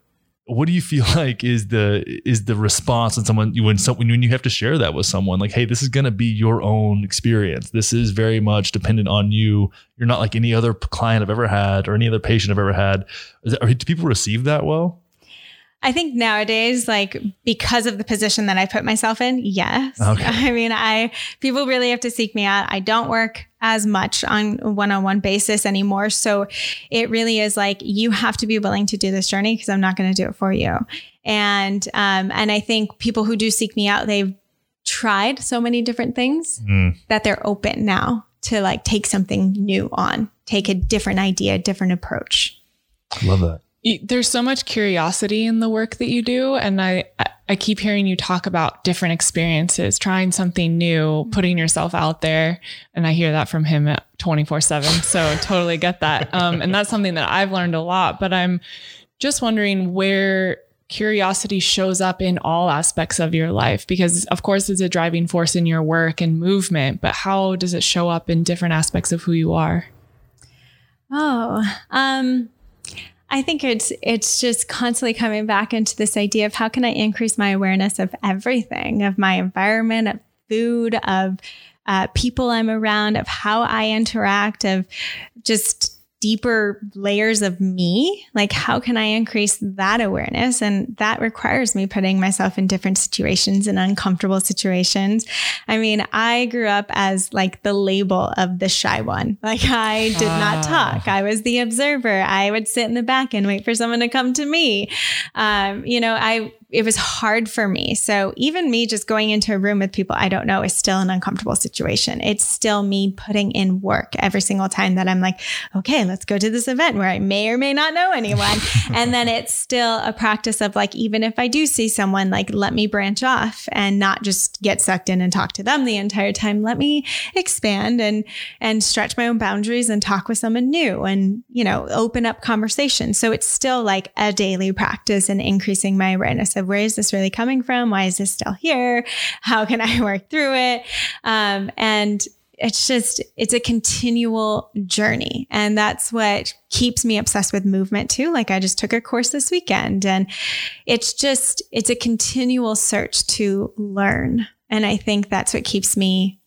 what do you feel [laughs] like is the is the response when someone when when you have to share that with someone like hey this is going to be your own experience. This is very much dependent on you. You're not like any other client I've ever had or any other patient I've ever had. Is that, do people receive that well I think nowadays, like because of the position that I put myself in, yes. Okay. [laughs] I mean, I people really have to seek me out. I don't work as much on one-on-one basis anymore. So it really is like you have to be willing to do this journey because I'm not going to do it for you. And um, and I think people who do seek me out, they've tried so many different things Mm. that they're open now to like take something new on, take a different idea, different approach. love that there's so much curiosity in the work that you do and I I- keep hearing you talk about different experiences, trying something new, putting yourself out there, and I hear that from him at 24/7. So [laughs] totally get that. Um, and that's something that I've learned a lot, but I'm just wondering where curiosity shows up in all aspects of your life because of course it's a driving force in your work and movement, but how does it show up in different aspects of who you are? Oh, um, I think it's it's just constantly coming back into this idea of how can I increase my awareness of everything, of my environment, of food, of uh, people I'm around, of how I interact, of just deeper layers of me. Like, how can I increase that awareness? And that requires me putting myself in different situations and uncomfortable situations. I mean, I grew up as like the label of the shy one. Like, I did not Ah. talk. I was the observer. I would sit in the back and wait for someone to come to me. Um, you know, I, it was hard for me. So even me just going into a room with people I don't know is still an uncomfortable situation. It's still me putting in work every single time that I'm like, okay, let's go to this event where I may or may not know anyone. [laughs] and then it's still a practice of like, even if I do see someone, like, let me branch off and not just get sucked in and talk to them the entire time. Let me expand and, and stretch my own boundaries and talk with someone new and, you know, open up conversation. So it's still like a daily practice and increasing my awareness of where is this really coming from? Why is this still here? How can I [laughs] work through it? Um, and it's just it's a continual journey and that's what keeps me obsessed with movement too like i just took a course this weekend and it's just it's a continual search to learn and i think that's what keeps me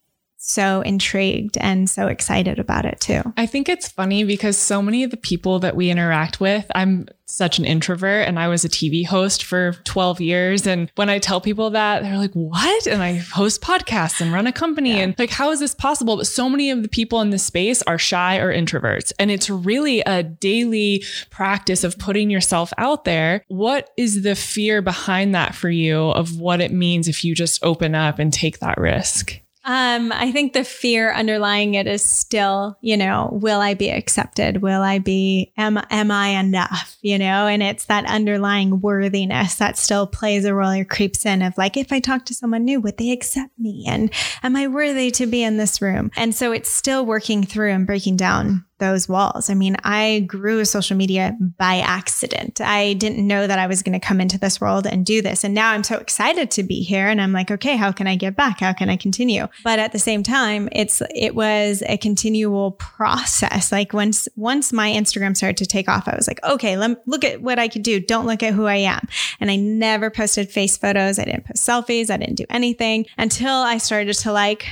so intrigued and so excited about it too I think it's funny because so many of the people that we interact with, I'm such an introvert and I was a TV host for 12 years. And when I tell people that, they're like, what? And I host podcasts and run a company. And like, how is this possible? But so many of the people in this space are shy or introverts. And it's really a daily practice of putting yourself out there. What is the fear behind that for you of what it means if you just open up and take that risk? Um, I think the fear underlying it is still, you know, will I be accepted? Will I be, am, am I enough? You know, and it's that underlying worthiness that still plays a role or creeps in of like, if I talk to someone new, would they accept me? And am I worthy to be in this room? And so it's still working through and breaking down those walls. I mean, I grew social media by accident. I didn't know that I was going to come into this world and do this. And now I'm so excited to be here and I'm like, okay, how can I give back? How can I continue? But at the same time, it's it was a continual process. Like once once my Instagram started to take off, I was like, okay, let me look at what I could do. Don't look at who I am. And I never posted face photos. I didn't post selfies. I didn't do anything until I started to like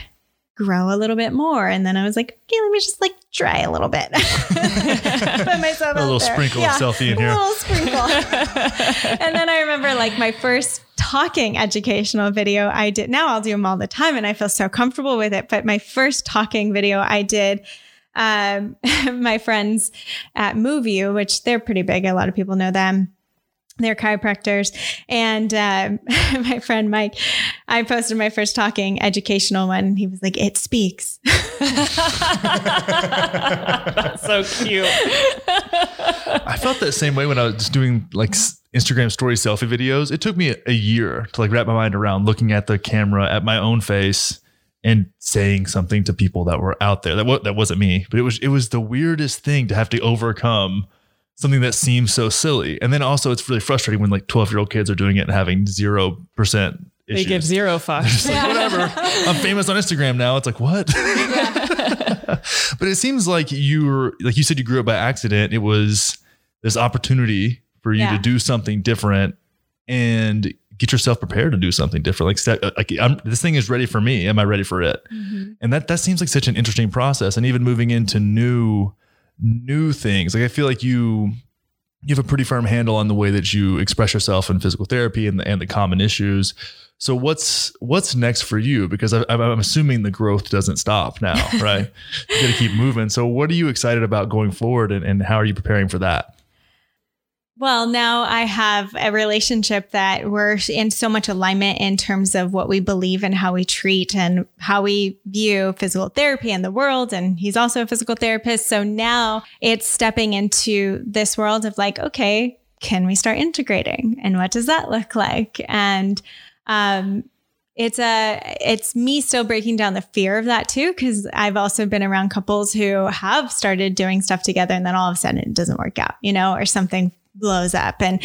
grow a little bit more. And then I was like, okay, let me just like try a little bit. [laughs] Put myself [laughs] A little there. sprinkle of selfie in here. A little sprinkle. [laughs] and then I remember like my first talking educational video I did. Now I'll do them all the time and I feel so comfortable with it. But my first talking video I did um, my friends at MoveU, which they're pretty big. A lot of people know them they're chiropractors. And um, [laughs] my friend Mike, I posted my first talking educational one. And he was like, it speaks. [laughs] That's so cute. I felt that same way when I was just doing like Instagram story selfie videos. It took me a, a year to like wrap my mind around looking at the camera at my own face and saying something to people that were out there. That was, that wasn't me, but it was it was the weirdest thing to have to overcome something that seems so silly. And then also it's really frustrating when like 12 year old kids are doing it and having 0% issues. They give zero fucks. like, whatever. [laughs] I'm famous on Instagram now. It's like, what? [laughs] [laughs] but it seems like you were, like you said, you grew up by accident. It was this opportunity for you Yeah. to do something different and get yourself prepared to do something different. Like, step- uh, like I'm, this thing is ready for me. Am I ready for it? Mm-hmm. And that, that seems like such an interesting process. And even moving into new, new things. Like, I feel like you, you have a pretty firm handle on the way that you express yourself in physical therapy and the, and the common issues. So what's what's next for you? Because I, I'm I'm assuming the growth doesn't stop now, [laughs] right? you got to keep moving. So what are you excited about going forward, and, and how are you preparing for that? Well, now I have a relationship that we're in so much alignment in terms of what we believe and how we treat and how we view physical therapy and the world. And he's also a physical therapist. So now it's stepping into this world of like, okay, can we start integrating? And what does that look like? And um, it's a it's me still breaking down the fear of that too because i've also been around couples who have started doing stuff together and then all of a sudden it doesn't work out you know or something blows up. And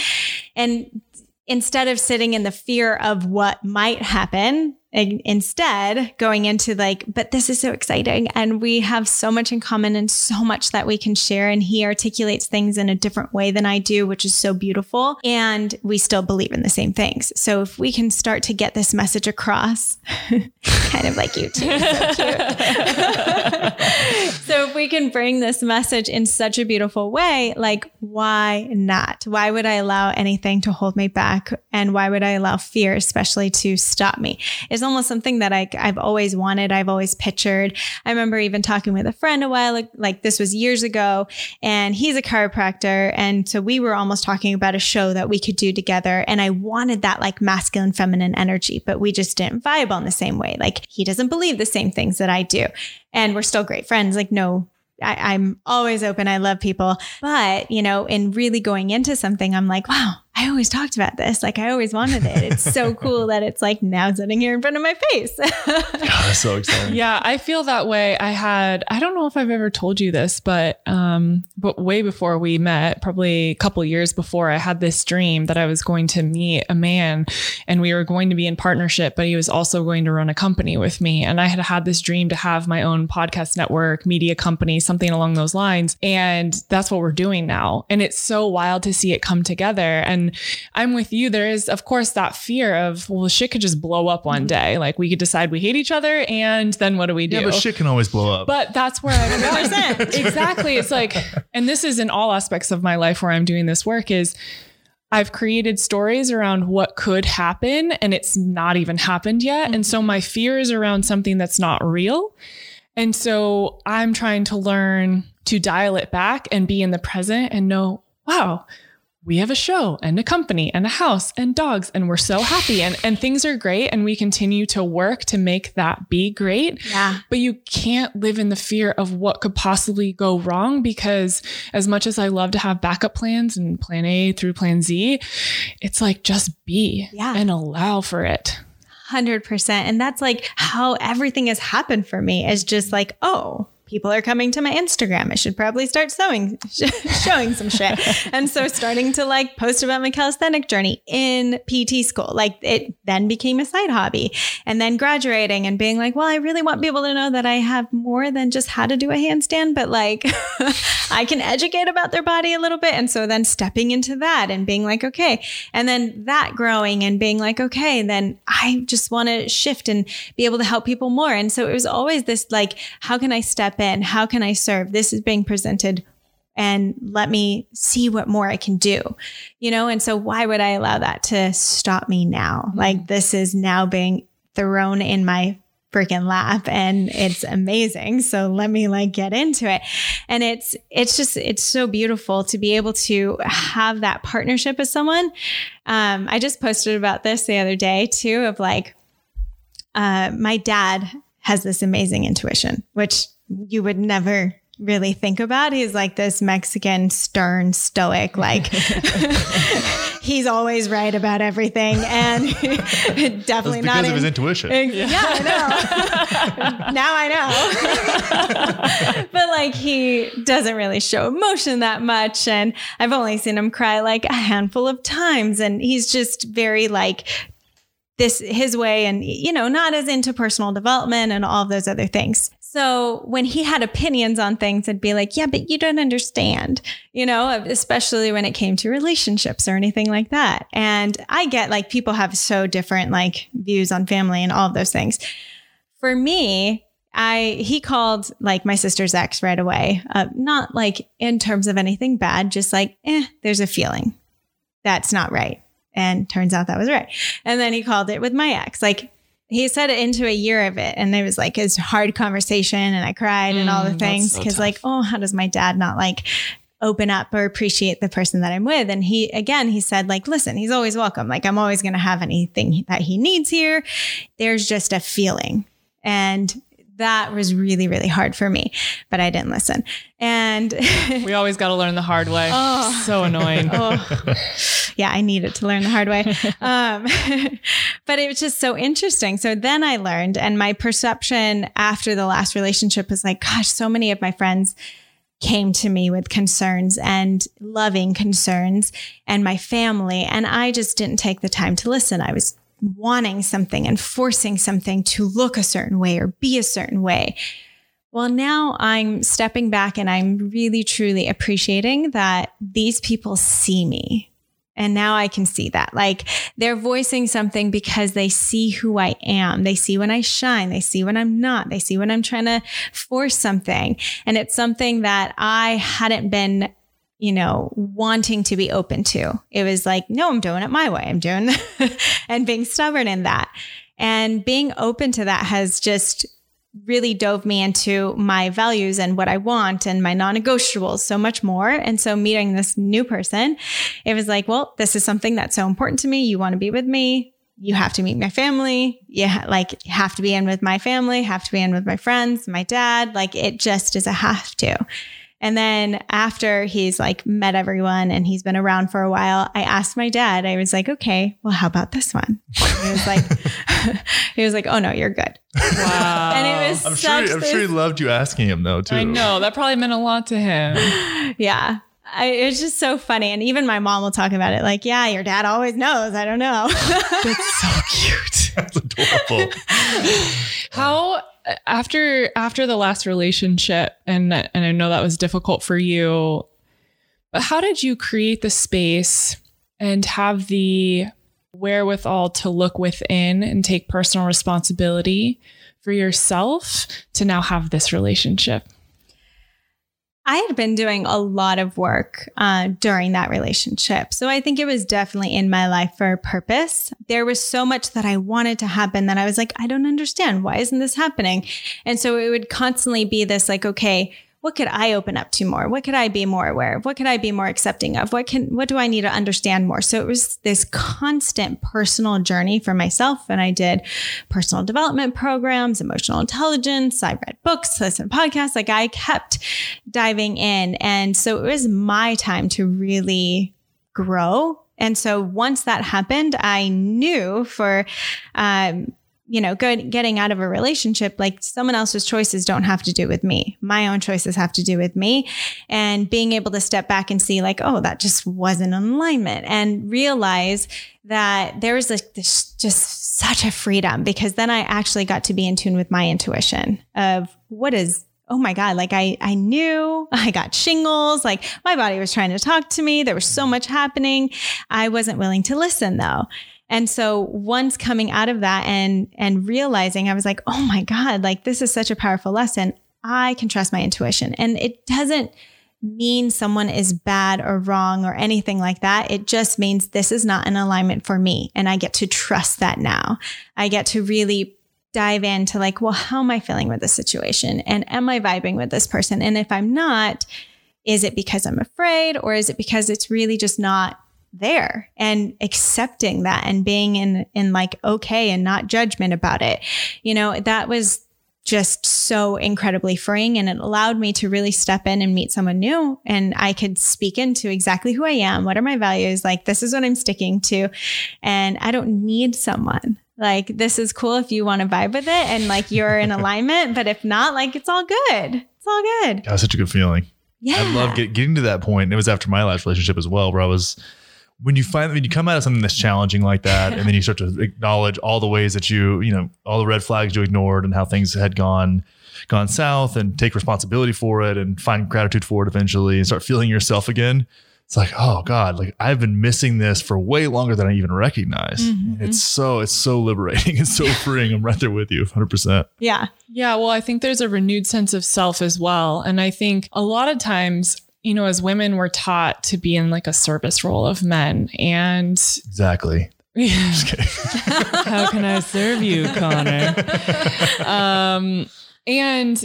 and instead of sitting in the fear of what might happen in- instead going into like but this is so exciting and we have so much in common and so much that we can share and he articulates things in a different way than i do which is so beautiful and we still believe in the same things so if we can start to get this message across [laughs] kind of like you too so cute [laughs] so if we can bring this message in such a beautiful way, like why not? Why would I allow anything to hold me back? And why would I allow fear, especially to stop me? It's almost something that I, I've always wanted. I've always pictured. I remember even talking with a friend a while, like, like this was years ago, and he's a chiropractor. And so we were almost talking about a show that we could do together. And I wanted that like masculine, feminine energy, but we just didn't vibe on the same way. Like he doesn't believe the same things that I do and we're still great friends. Like, no, I, I'm always open. I love people. But, you know, in really going into something, I'm like, wow, I always talked about this. Like, I always wanted it. It's so [laughs] cool that it's like now sitting here in front of my face. [laughs] God, so exciting. Yeah, I feel that way. I had I don't know if I've ever told you this, but um but way before we met, probably a couple years before, I had this dream that I was going to meet a man and we were going to be in partnership, but he was also going to run a company with me. And I had had this dream to have my own podcast network, media company, something along those lines. And that's what we're doing now. And it's so wild to see it come together. And I'm with you. There is, of course, that fear of, well, shit could just blow up one mm-hmm. day. Like we could decide we hate each other and then what do we do? Yeah, but shit can always blow up. But that's where I'm at. [laughs] exactly. It's like, and this is in all aspects of my life where I'm doing this work is I've created stories around what could happen and it's not even happened yet. And so my fear is around something that's not real. And so I'm trying to learn to dial it back and be in the present and know, wow, we have a show and a company and a house and dogs and we're so happy and, and things are great and we continue to work to make that be great yeah. but you can't live in the fear of what could possibly go wrong because as much as I love to have backup plans and plan A through plan Z, it's like just be Yeah. and allow for it. 100%. And that's like how everything has happened for me is just like, oh, people are coming to my Instagram. I should probably start sewing, [laughs] showing some shit. and so starting to like post about my calisthenic journey in PT school, like it then became a side hobby. And then graduating and being like, well, I really want people to know that I have more than just how to do a handstand, but like [laughs] I can educate about their body a little bit. And so then stepping into that and being like, okay. And then that growing and being like, okay, then I just want to shift and be able to help people more. And so it was always this like, how can I step in? How can I serve? This is being presented and let me see what more I can do. You know, and so why would I allow that to stop me now? Like this is now being thrown in my freaking lap and it's amazing. So let me like get into it. And it's it's just it's so beautiful to be able to have that partnership with someone. Um, I just posted about this the other day too of like uh, my dad has this amazing intuition, which you would never really think about. He's like this Mexican stern stoic, like [laughs] he's always right about everything, and [laughs] definitely because not because of in- his intuition. yeah, I know. [laughs] now I know. but like he doesn't really show emotion that much. And I've only seen him cry like a handful of times. And he's just very like this his way and you know, not as into personal development and all of those other things. So when he had opinions on things, I'd be like, yeah, but you don't understand, you know, especially when it came to relationships or anything like that. And I get like people have so different like views on family and all of those things. For me, I he called like my sister's ex right away. Uh, not like in terms of anything bad, just like, eh, there's a feeling that's not right. And turns out that was right. And then he called it with my ex. Like he said it into a year of it. And it was like his hard conversation. And I cried and all the Mm, things. Cause tough. like, oh, how does my dad not like open up or appreciate the person that I'm with? And he, again, he said, like, listen, he's always welcome. Like, I'm always going to have anything that he needs here. There's just a feeling. And that was really, really hard for me, but I didn't listen. And [laughs] We always got to learn the hard way. Oh. So annoying. [laughs] oh, yeah, I needed to learn the hard way. Um, [laughs] but it was just so interesting. So then I learned, and my perception after the last relationship was like, gosh, so many of my friends came to me with concerns and loving concerns and my family. And I just didn't take the time to listen. I was wanting something and forcing something to look a certain way or be a certain way. Well, now I'm stepping back and I'm really truly appreciating that these people see me. And now I can see that. Like they're voicing something because they see who I am. They see when I shine. They see when I'm not. They see when I'm trying to force something. And it's something that I hadn't been, you know, wanting to be open to. It was like, no, I'm doing it my way. I'm doing [laughs] and being stubborn in that. And being open to that has just really dove me into my values and what I want and my non negotiables so much more. And so meeting this new person, it was like, well, this is something that's so important to me. You want to be with me. You have to meet my family. You ha- like have to be in with my family, have to be in with my friends, my dad. Like it just is a have to. And then after he's like met everyone and he's been around for a while, I asked my dad, I was like, okay, well, how about this one? And he was like, [laughs] he was like, oh no, you're good. Wow. And it was I'm such sure. I'm this, sure he loved you asking him though too. I know. That probably meant a lot to him. [laughs] yeah. I, it was just so funny. And even my mom will talk about it like, yeah, your dad always knows. I don't know. [laughs] That's so cute. That's adorable. How after after the last relationship and and I know that was difficult for you, but how did you create the space and have the wherewithal to look within and take personal responsibility for yourself to now have this relationship? I had been doing a lot of work uh, during that relationship. So I think it was definitely in my life for a purpose. There was so much that I wanted to happen that I was like, I don't understand. Why isn't this happening? And so it would constantly be this like, okay, what could I open up to more? What could I be more aware of? What could I be more accepting of? What can what do I need to understand more? So it was this constant personal journey for myself. And I did personal development programs, emotional intelligence. I read books, listened to podcasts. Like I kept diving in. And so it was my time to really grow. And so once that happened, I knew for um, you know, good, getting out of a relationship, like someone else's choices don't have to do with me. My own choices have to do with me. And being able to step back and see, like, oh, that just wasn't in alignment and realize that there was like this just such a freedom because then I actually got to be in tune with my intuition of what is oh my god like i i knew [laughs] i got shingles like my body was trying to talk to me there was so much happening i wasn't willing to listen though and so once coming out of that and and realizing I was like, "Oh my god, like this is such a powerful lesson. I can trust my intuition." And it doesn't mean someone is bad or wrong or anything like that. It just means this is not an alignment for me and I get to trust that now. I get to really dive into like, well, how am I feeling with this situation? And am I vibing with this person? And if I'm not, is it because I'm afraid or is it because it's really just not there and accepting that and being in in like okay and not judgment about it you know that was just so incredibly freeing and it allowed me to really step in and meet someone new and I could speak into exactly who I am, what are my values, like this is what I'm sticking to and I don't need someone. Like this is cool if you want to vibe with it and like you're in [laughs] alignment, but if not, like it's all good. It's all good. That was such a good feeling. Yeah. I love get, getting to that point. It was after my last relationship as well, where I was when you find when you come out of something that's challenging like that, and then you start to acknowledge all the ways that you, you know, all the red flags you ignored and how things had gone gone south and take responsibility for it and find gratitude for it eventually and start feeling yourself again. It's like, oh God, like I've been missing this for way longer than I even recognize. Mm-hmm. It's so, it's so liberating. [laughs] It's so freeing. I'm right there with you 100%. Yeah. Yeah, well, I think there's a renewed sense of self as well. And I think a lot of times, you know, as women, we're taught to be in like a service role of men. And Exactly. Just kidding. how can I serve you, Connor? [laughs] um, and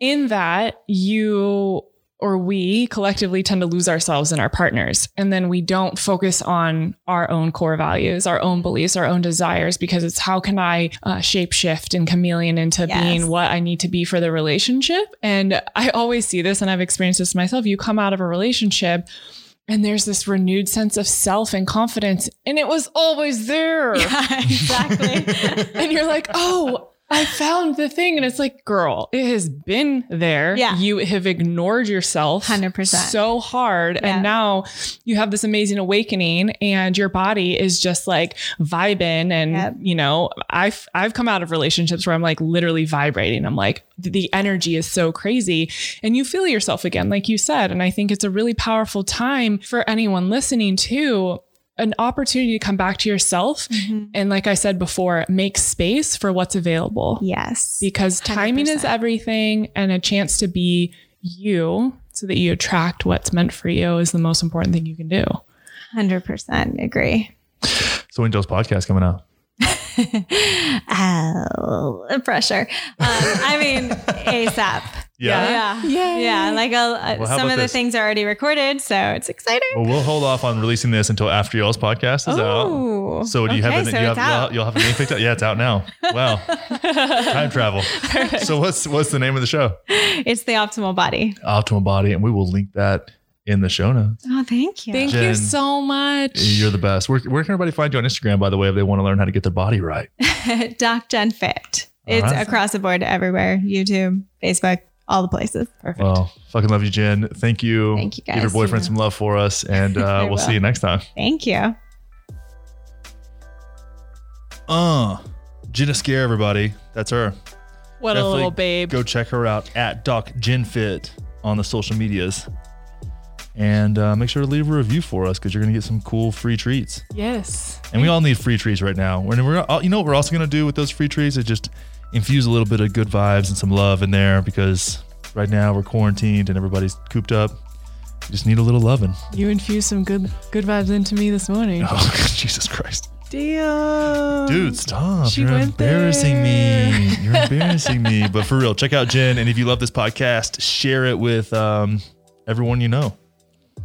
in that, you or we collectively tend to lose ourselves in our partners. And then we don't focus on our own core values, our own beliefs, our own desires, because it's how can I uh, shape shift and chameleon into Yes. being what I need to be for the relationship. And I always see this, and I've experienced this myself. You come out of a relationship. And there's this renewed sense of self and confidence, and it was always there. [laughs] exactly. [laughs] and you're like, oh, I found the thing. And it's like, girl, it has been there. Yeah. You have ignored yourself 100%. so hard. Yeah. And now you have this amazing awakening and your body is just like vibing. And, Yep. you know, I've, I've come out of relationships where I'm like literally vibrating. I'm like, the energy is so crazy and you feel yourself again, like you said. And I think it's a really powerful time for anyone listening to an opportunity to come back to yourself and like i said before make space for what's available yes. because timing is 100%. everything everything and a chance to be you so that you attract what's meant for you is the most important thing you can do 100% agree. So when Joe's podcast coming out? [laughs] Oh, pressure. Um, I mean, [laughs] ASAP. Yeah. Yay. Yeah. Like a, Well, uh, some about of the this? things are already recorded. So it's exciting. Well, we'll hold off on releasing this until after y'all's podcast is Ooh. out. So do you Okay, have it? so you it's have, out. You'll, you'll have a name picked out? Yeah, it's out now. Wow. [laughs] Time travel. So what's what's the name of the show? It's the optimal body. Optimal Body, and we will link that in the show notes. Oh, thank you. thank Jen, you so much You're the best. Where, where can everybody find you on Instagram, by the way, if they want to learn how to get their body right? Doc Jen Fit. All It's right. across the board everywhere YouTube, Facebook, all the places. perfect Well, fucking love you, Jen. Thank you. Thank you, guys. Give your guys. boyfriend some love for us, and [laughs] uh, we'll will. see you next time. Thank you. Uh, Jen Esquer, everybody. That's her. what a little babe Go check her out at Doc Jen Fit on the social medias. And uh, make sure to leave a review for us because you're going to get some cool free treats. yes And we all need free treats right now. We're, we're, all- you know what we're also going to do with those free treats is just infuse a little bit of good vibes and some love in there because right now we're quarantined and everybody's cooped up. You just need a little loving. you infused some good good vibes into me this morning Oh, [laughs] Jesus Christ. damn Dude, stop. she You're embarrassing there. me. You're [laughs] embarrassing me. But for real, check out Jen. And if you love this podcast, share it with um, everyone you know.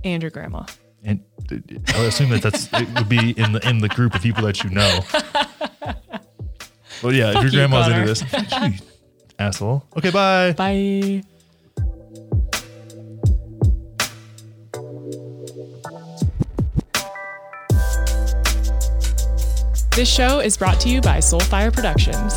and your grandma And uh, I assume that that's it would be in the in the group of people that you know. [laughs] But yeah, if your you, grandma's Connor. into this, [laughs] you, asshole. Okay, bye. bye This show is brought to you by Soulfire Productions.